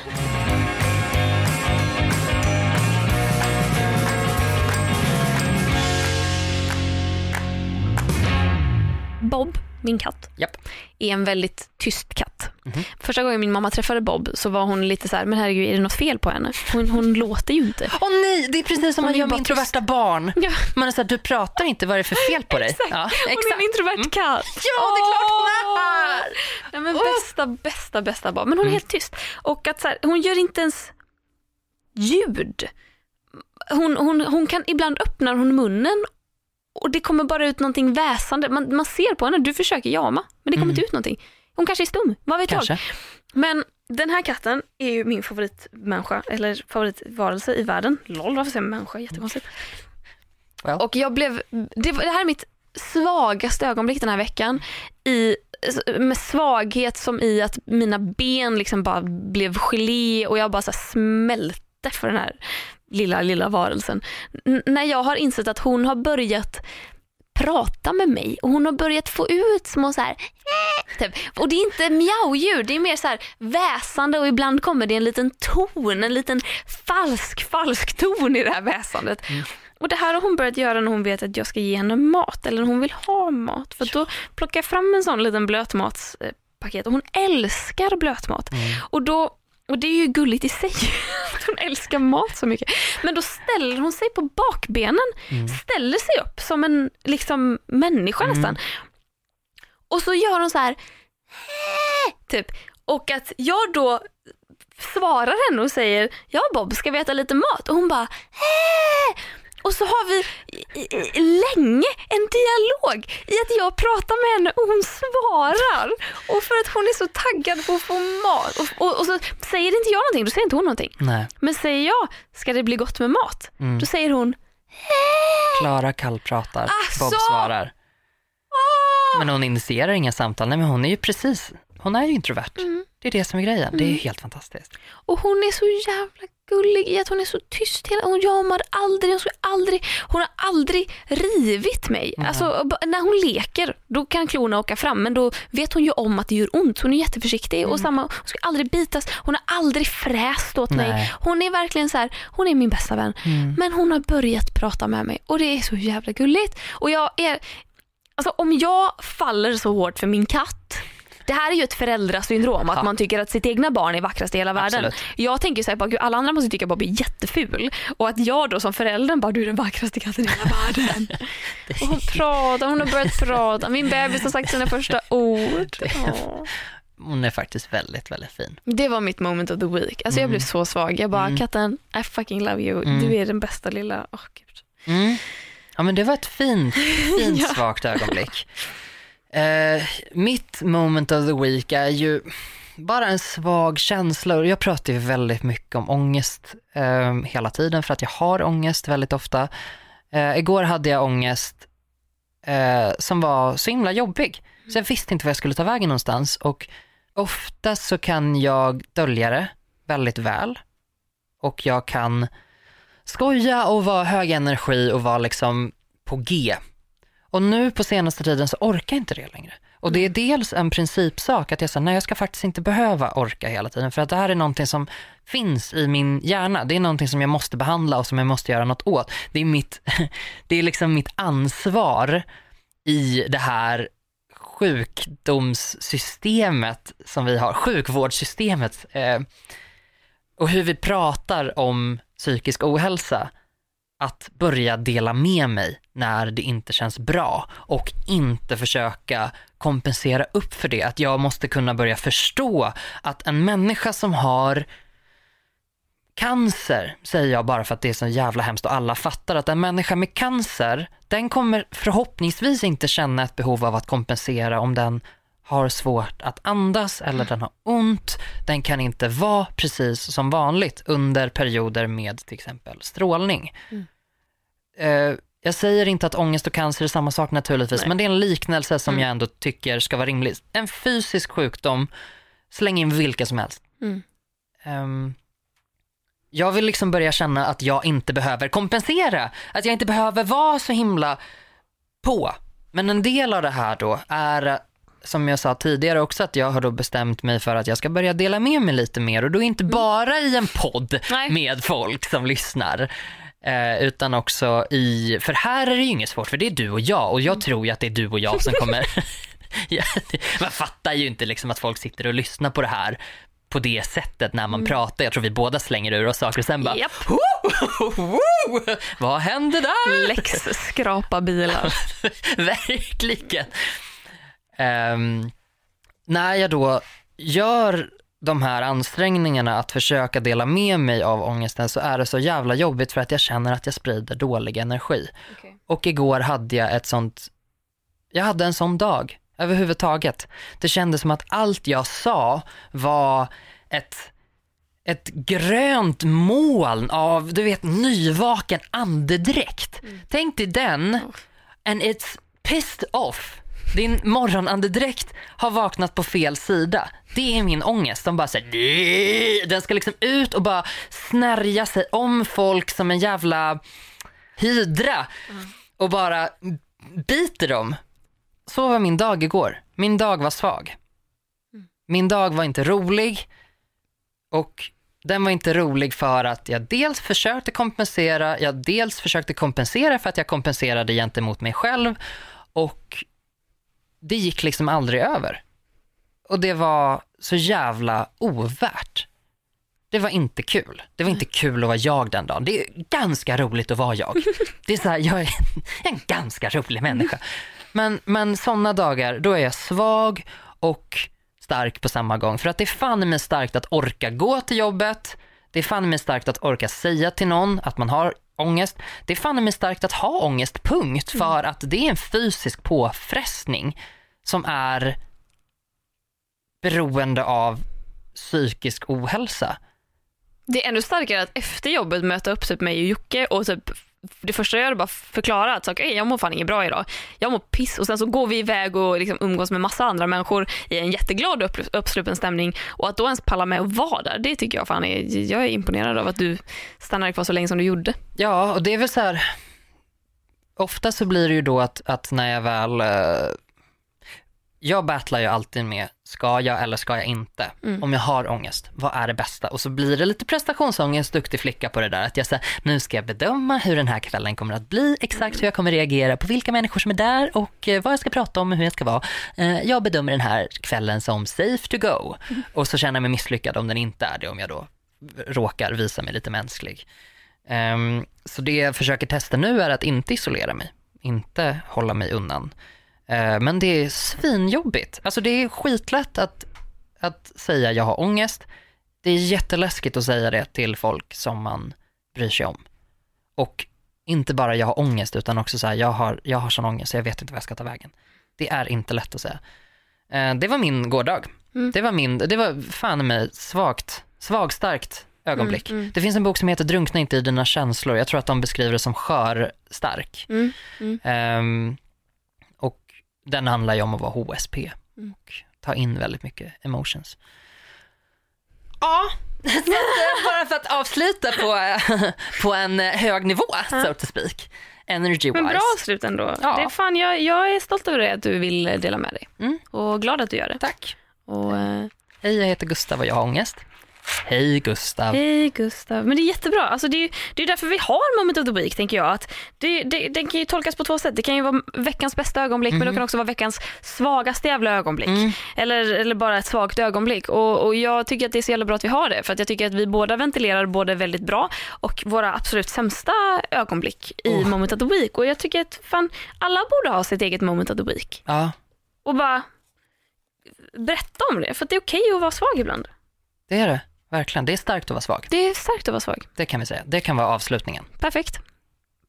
B: Bob, min katt,
A: Japp.
B: är en väldigt tyst katt.
A: Mhm.
B: Första gången min mamma träffade Bob så var hon lite så här, men herregud är det något fel på henne? Hon, hon [LAUGHS] låter ju inte.
A: Åh nej, det är precis som
B: Hon
A: man gör med introverta barn.
B: Ja.
A: Man är så här, du pratar inte, vad är det för fel på dig?
B: Exakt.
A: Ja,
B: Hon är
A: exakt.
B: en introvert katt.
A: Ja, det är klart hon är!
B: Nej, men bästa, bästa, bästa Bob. Men hon är
A: Mm.
B: helt tyst. Och att så här, hon gör inte ens ljud. Hon, hon, hon kan ibland öppna hon munnen och det kommer bara ut någonting väsande. Man, man ser på henne, du försöker jama, men det kommer
A: Mm.
B: inte ut någonting. Hon kanske är stum, vad vet jag.
A: Kanske.
B: Men den här katten är ju min favoritmänniska, eller favoritvarelse i världen. LOL, varför säger jag människa? Jättekonstigt.
A: Well.
B: Och jag blev, det, det här är mitt svagaste ögonblick den här veckan. I, med svaghet som i att mina ben liksom bara blev gelé och jag bara så smälte för den här lilla, lilla varelsen. N- när jag har insett att hon har börjat prata med mig och hon har börjat få ut små så här "Eh", typ. Och det är inte mjauljud, det är mer så här väsande och ibland kommer det en liten ton, en liten falsk, falsk ton i det här väsandet. Och det här har hon börjat göra när hon vet att jag ska ge henne mat eller när hon vill ha mat. För då plockar jag fram en sån liten blötmatspaket och hon älskar blötmat. Och, då, och det är ju gulligt i sig [LAUGHS] att hon älskar mat så mycket. Men då ställer hon sig på bakbenen, ställer sig upp som en liksom, människa nästan. Och så gör hon så här typ. Och att jag då svarar henne och säger ja Bob ska vi äta lite mat? Och hon bara "Eh." Och så har vi i- i- länge en dialog i att jag pratar med henne och hon svarar. Och för att hon är så taggad på att få mat. Och, och, och så säger inte jag någonting, då säger inte hon någonting.
A: Nej.
B: Men säger jag, ska det bli gott med mat?
A: Mm.
B: Då säger hon,
A: Klara kallpratar,
B: Asså!
A: Bob svarar. Men hon initierar inga samtal. Nej men hon är ju precis, hon är ju introvert.
B: Mm.
A: Det är det som är grejen. Det är helt fantastiskt.
B: Och hon är så jävla gullig i att hon är så tyst. Hela, hon jamar aldrig, hon, aldrig, hon har aldrig rivit mig. Alltså, b- när hon leker, då kan klorna åka fram men då vet hon ju om att det gör ont. Hon är jätteförsiktig och samma, hon ska aldrig bitas. Hon har aldrig fräst åt mig.
A: Nej.
B: Hon är verkligen så här, hon är min bästa vän. Men hon har börjat prata med mig och det är så jävla gulligt. Och jag är, alltså om jag faller så hårt för min katt det här är ju ett föräldrasyndrom, att man tycker att sitt egna barn är vackrast i hela världen.
A: Absolut.
B: Jag tänker så här, bara, gud, alla andra måste tycka Bob är jätteful och att jag då som förälder bara, du är den vackraste katten i hela världen. [LAUGHS] och hon pratar, hon har börjat prata, min bebis har sagt sina första [LAUGHS] ord. Åh.
A: Hon är faktiskt väldigt, väldigt fin.
B: Det var mitt moment of the week. Alltså jag blev så svag. Jag bara,
A: Mm.
B: katten, I fucking love you.
A: Mm.
B: Du är den bästa lilla, åh gud.
A: Mm. Ja men det var ett fint, fint [LAUGHS]
B: Ja.
A: svagt ögonblick. Eh, mitt moment of the week är ju bara en svag känsla och jag pratar ju väldigt mycket om ångest eh, hela tiden för att jag har ångest väldigt ofta. Eh, igår hade jag ångest eh, som var så himla jobbig så jag visste inte var jag skulle ta vägen någonstans och ofta så kan jag dölja det väldigt väl och jag kan skoja och vara hög energi och vara liksom på G. Och nu på senaste tiden så orkar jag inte det längre. Och det är dels en principsak att jag säger nej jag ska faktiskt inte behöva orka hela tiden för att det här är någonting som finns i min hjärna. Det är någonting som jag måste behandla och som jag måste göra något åt. Det är mitt, [LAUGHS] det är liksom mitt ansvar i det här sjukdomssystemet som vi har, sjukvårdssystemet eh, och hur vi pratar om psykisk ohälsa att börja dela med mig när det inte känns bra och inte försöka kompensera upp för det. Att jag måste kunna börja förstå att en människa som har cancer, säger jag bara för att det är så jävla hemskt och alla fattar att en människa med cancer, den kommer förhoppningsvis inte känna ett behov av att kompensera om den har svårt att andas eller den har ont. Den kan inte vara precis som vanligt under perioder med till exempel strålning.
B: Mm.
A: Eh, jag säger inte att ångest och cancer är samma sak naturligtvis,
B: Nej.
A: men det är en liknelse som
B: Mm.
A: jag ändå tycker ska vara rimlig. En fysisk sjukdom, släng in vilka som helst.
B: Mm.
A: Ehm, jag vill liksom börja känna att jag inte behöver kompensera, att jag inte behöver vara så himla på. Men en del av det här då är, som jag sa tidigare också, att jag har då bestämt mig för att jag ska börja dela med mig lite mer och då inte bara i en podd
B: Nej.
A: med folk som lyssnar. Eh, utan också i, för här är det ju inget svårt för det är du och jag och jag tror ju att det är du och jag som kommer [LAUGHS] [LAUGHS] Man fattar ju inte liksom att folk sitter och lyssnar på det här på det sättet när man pratar. Jag tror vi båda slänger ur oss saker och sen bara
B: Japp. [LAUGHS]
A: Vad hände där?
B: Lex skrapa bilar.
A: Verkligen. Ehm, när jag då gör de här ansträngningarna att försöka dela med mig av ångesten så är det så jävla jobbigt för att jag känner att jag sprider dålig energi.
B: Okej.
A: Och igår hade jag ett sånt, jag hade en sån dag överhuvudtaget. Det kändes som att allt jag sa var ett, ett grönt moln av, du vet, nyvaken andedräkt. Tänk dig den, and it's pissed off. Din morgonandedräkt har vaknat på fel sida. Det är min ångest. De bara så här, Den ska liksom ut och bara snärja sig om folk som en jävla hydra och bara biter dem. Så var min dag igår. Min dag var svag. Min dag var inte rolig och den var inte rolig för att jag dels försökte kompensera, jag dels försökte kompensera för att jag kompenserade gentemot mig själv och det gick liksom aldrig över. Och det var så jävla ovärt. Det var inte kul. Det var inte kul att vara jag den dagen. Det är ganska roligt att vara jag. Det är så här, jag är [LAUGHS] en ganska rolig människa. Men, men sådana dagar, då är jag svag och stark på samma gång. För att det är fan mig starkt att orka gå till jobbet. Det är fan mig starkt att orka säga till någon att man har ångest. Det är fan mig starkt att ha ångest, punkt. För att det är en fysisk påfrestning som är beroende av psykisk ohälsa.
B: Det är ännu starkare att efter jobbet möta upp typ mig och Jocke och typ det första jag gör är bara förklara att okay, jag mår fan inget bra idag. Jag mår piss och sen så går vi iväg och liksom umgås med massa andra människor i en jätteglad och upp, uppsluppen stämning och att då ens palla med att vara där, det tycker jag fan är, jag är imponerad av att du stannade kvar så länge som du gjorde.
A: Ja, och det är väl så här, ofta så blir det ju då att, att när jag väl, eh, jag battlar ju alltid med, ska jag eller ska jag inte?
B: Mm.
A: Om jag har ångest, vad är det bästa? Och så blir det lite prestationsångest, duktig flicka på det där, att jag säger, nu ska jag bedöma hur den här kvällen kommer att bli, exakt hur jag kommer reagera på vilka människor som är där och eh, vad jag ska prata om och hur jag ska vara. Eh, jag bedömer den här kvällen som safe to go. Och så känner jag mig misslyckad om den inte är det, om jag då råkar visa mig lite mänsklig. Ehm, så det jag försöker testa nu är att inte isolera mig, inte hålla mig undan. Eh, men det är svinjobbigt. Alltså det är skitlätt att, att säga jag har ångest. Det är jätteläskigt att säga det till folk som man bryr sig om. Och inte bara jag har ångest utan också så här, jag har, jag har sån ångest så jag vet inte vad jag ska ta vägen. Det är inte lätt att säga. Eh, det var min gårdag.
B: Mm.
A: Det var min, det var fan mig svagt, svagstarkt ögonblick.
B: Mm, mm.
A: Det finns en bok som heter Drunkna inte i dina känslor. Jag tror att de beskriver det som skör stark.
B: Mm, mm.
A: Ehm, den handlar ju om att vara HSP
B: Mm.
A: och ta in väldigt mycket emotions. Ja, [LAUGHS] så att, eh, bara för att avsluta på, [LAUGHS] på en hög nivå, so to speak. Energy
B: Men
A: wise.
B: bra avslut ändå.
A: Ja.
B: Det är fan, jag, jag är stolt över det att du vill dela med dig
A: Mm.
B: och glad att du gör det.
A: Tack.
B: Och, eh,
A: Hej, jag heter Gustav och jag har ångest. Hej Gustav.
B: Hej Gustav. Men det är jättebra. Alltså det, är, det är därför vi har Moment of the Week tänker jag. Att det, det, den kan ju tolkas på två sätt. Det kan ju vara veckans bästa ögonblick men det kan också vara veckans svagaste jävla ögonblick. Eller, eller bara ett svagt ögonblick. Och, och jag tycker att det är så jävla bra att vi har det. För att jag tycker att vi båda ventilerar både väldigt bra och våra absolut sämsta ögonblick i
A: Oh.
B: Moment of the Week. Och jag tycker att fan, alla borde ha sitt eget Moment of the Week.
A: Ja,
B: Och bara berätta om det. För att det är okej att vara svag ibland.
A: det är det. Verkligen. Det är starkt att vara svag.
B: Det är starkt att vara svag.
A: Det kan vi säga. Det kan vara avslutningen.
B: Perfekt.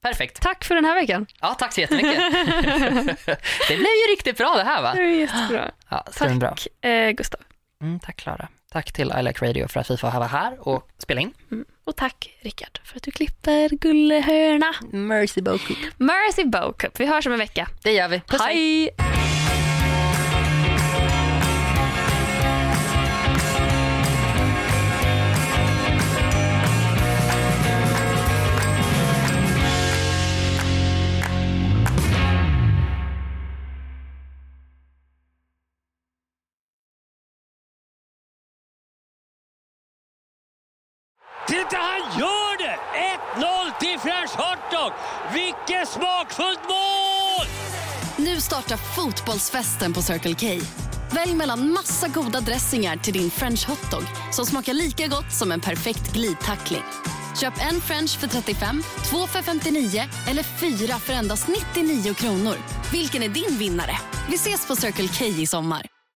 A: Perfekt.
B: Tack för den här veckan.
A: Ja, tack så jättemycket. [LAUGHS] det blev ju riktigt bra det här va?
B: Det är jättebra.
A: Ja.
B: Tack eh, Gustav.
A: Mm, tack Klara. Tack till I Like Radio för att vi får vara här och spela in.
B: Och tack Rickard för att du klipper gullehörna.
A: Mercy beaucoup.
B: Mercy Bocup. Vi hörs om en vecka.
A: Det gör vi. Puss, hej.
B: Hej!
C: Vilket smakfullt mål!
D: Nu startar fotbollsfesten på Circle K. Välj mellan massa goda dressingar till din french hotdog som smakar lika gott som en perfekt glidtackling. Köp en french för 35, två för 59 eller fyra för endast 99 kronor. Vilken är din vinnare? Vi ses på Circle K i sommar.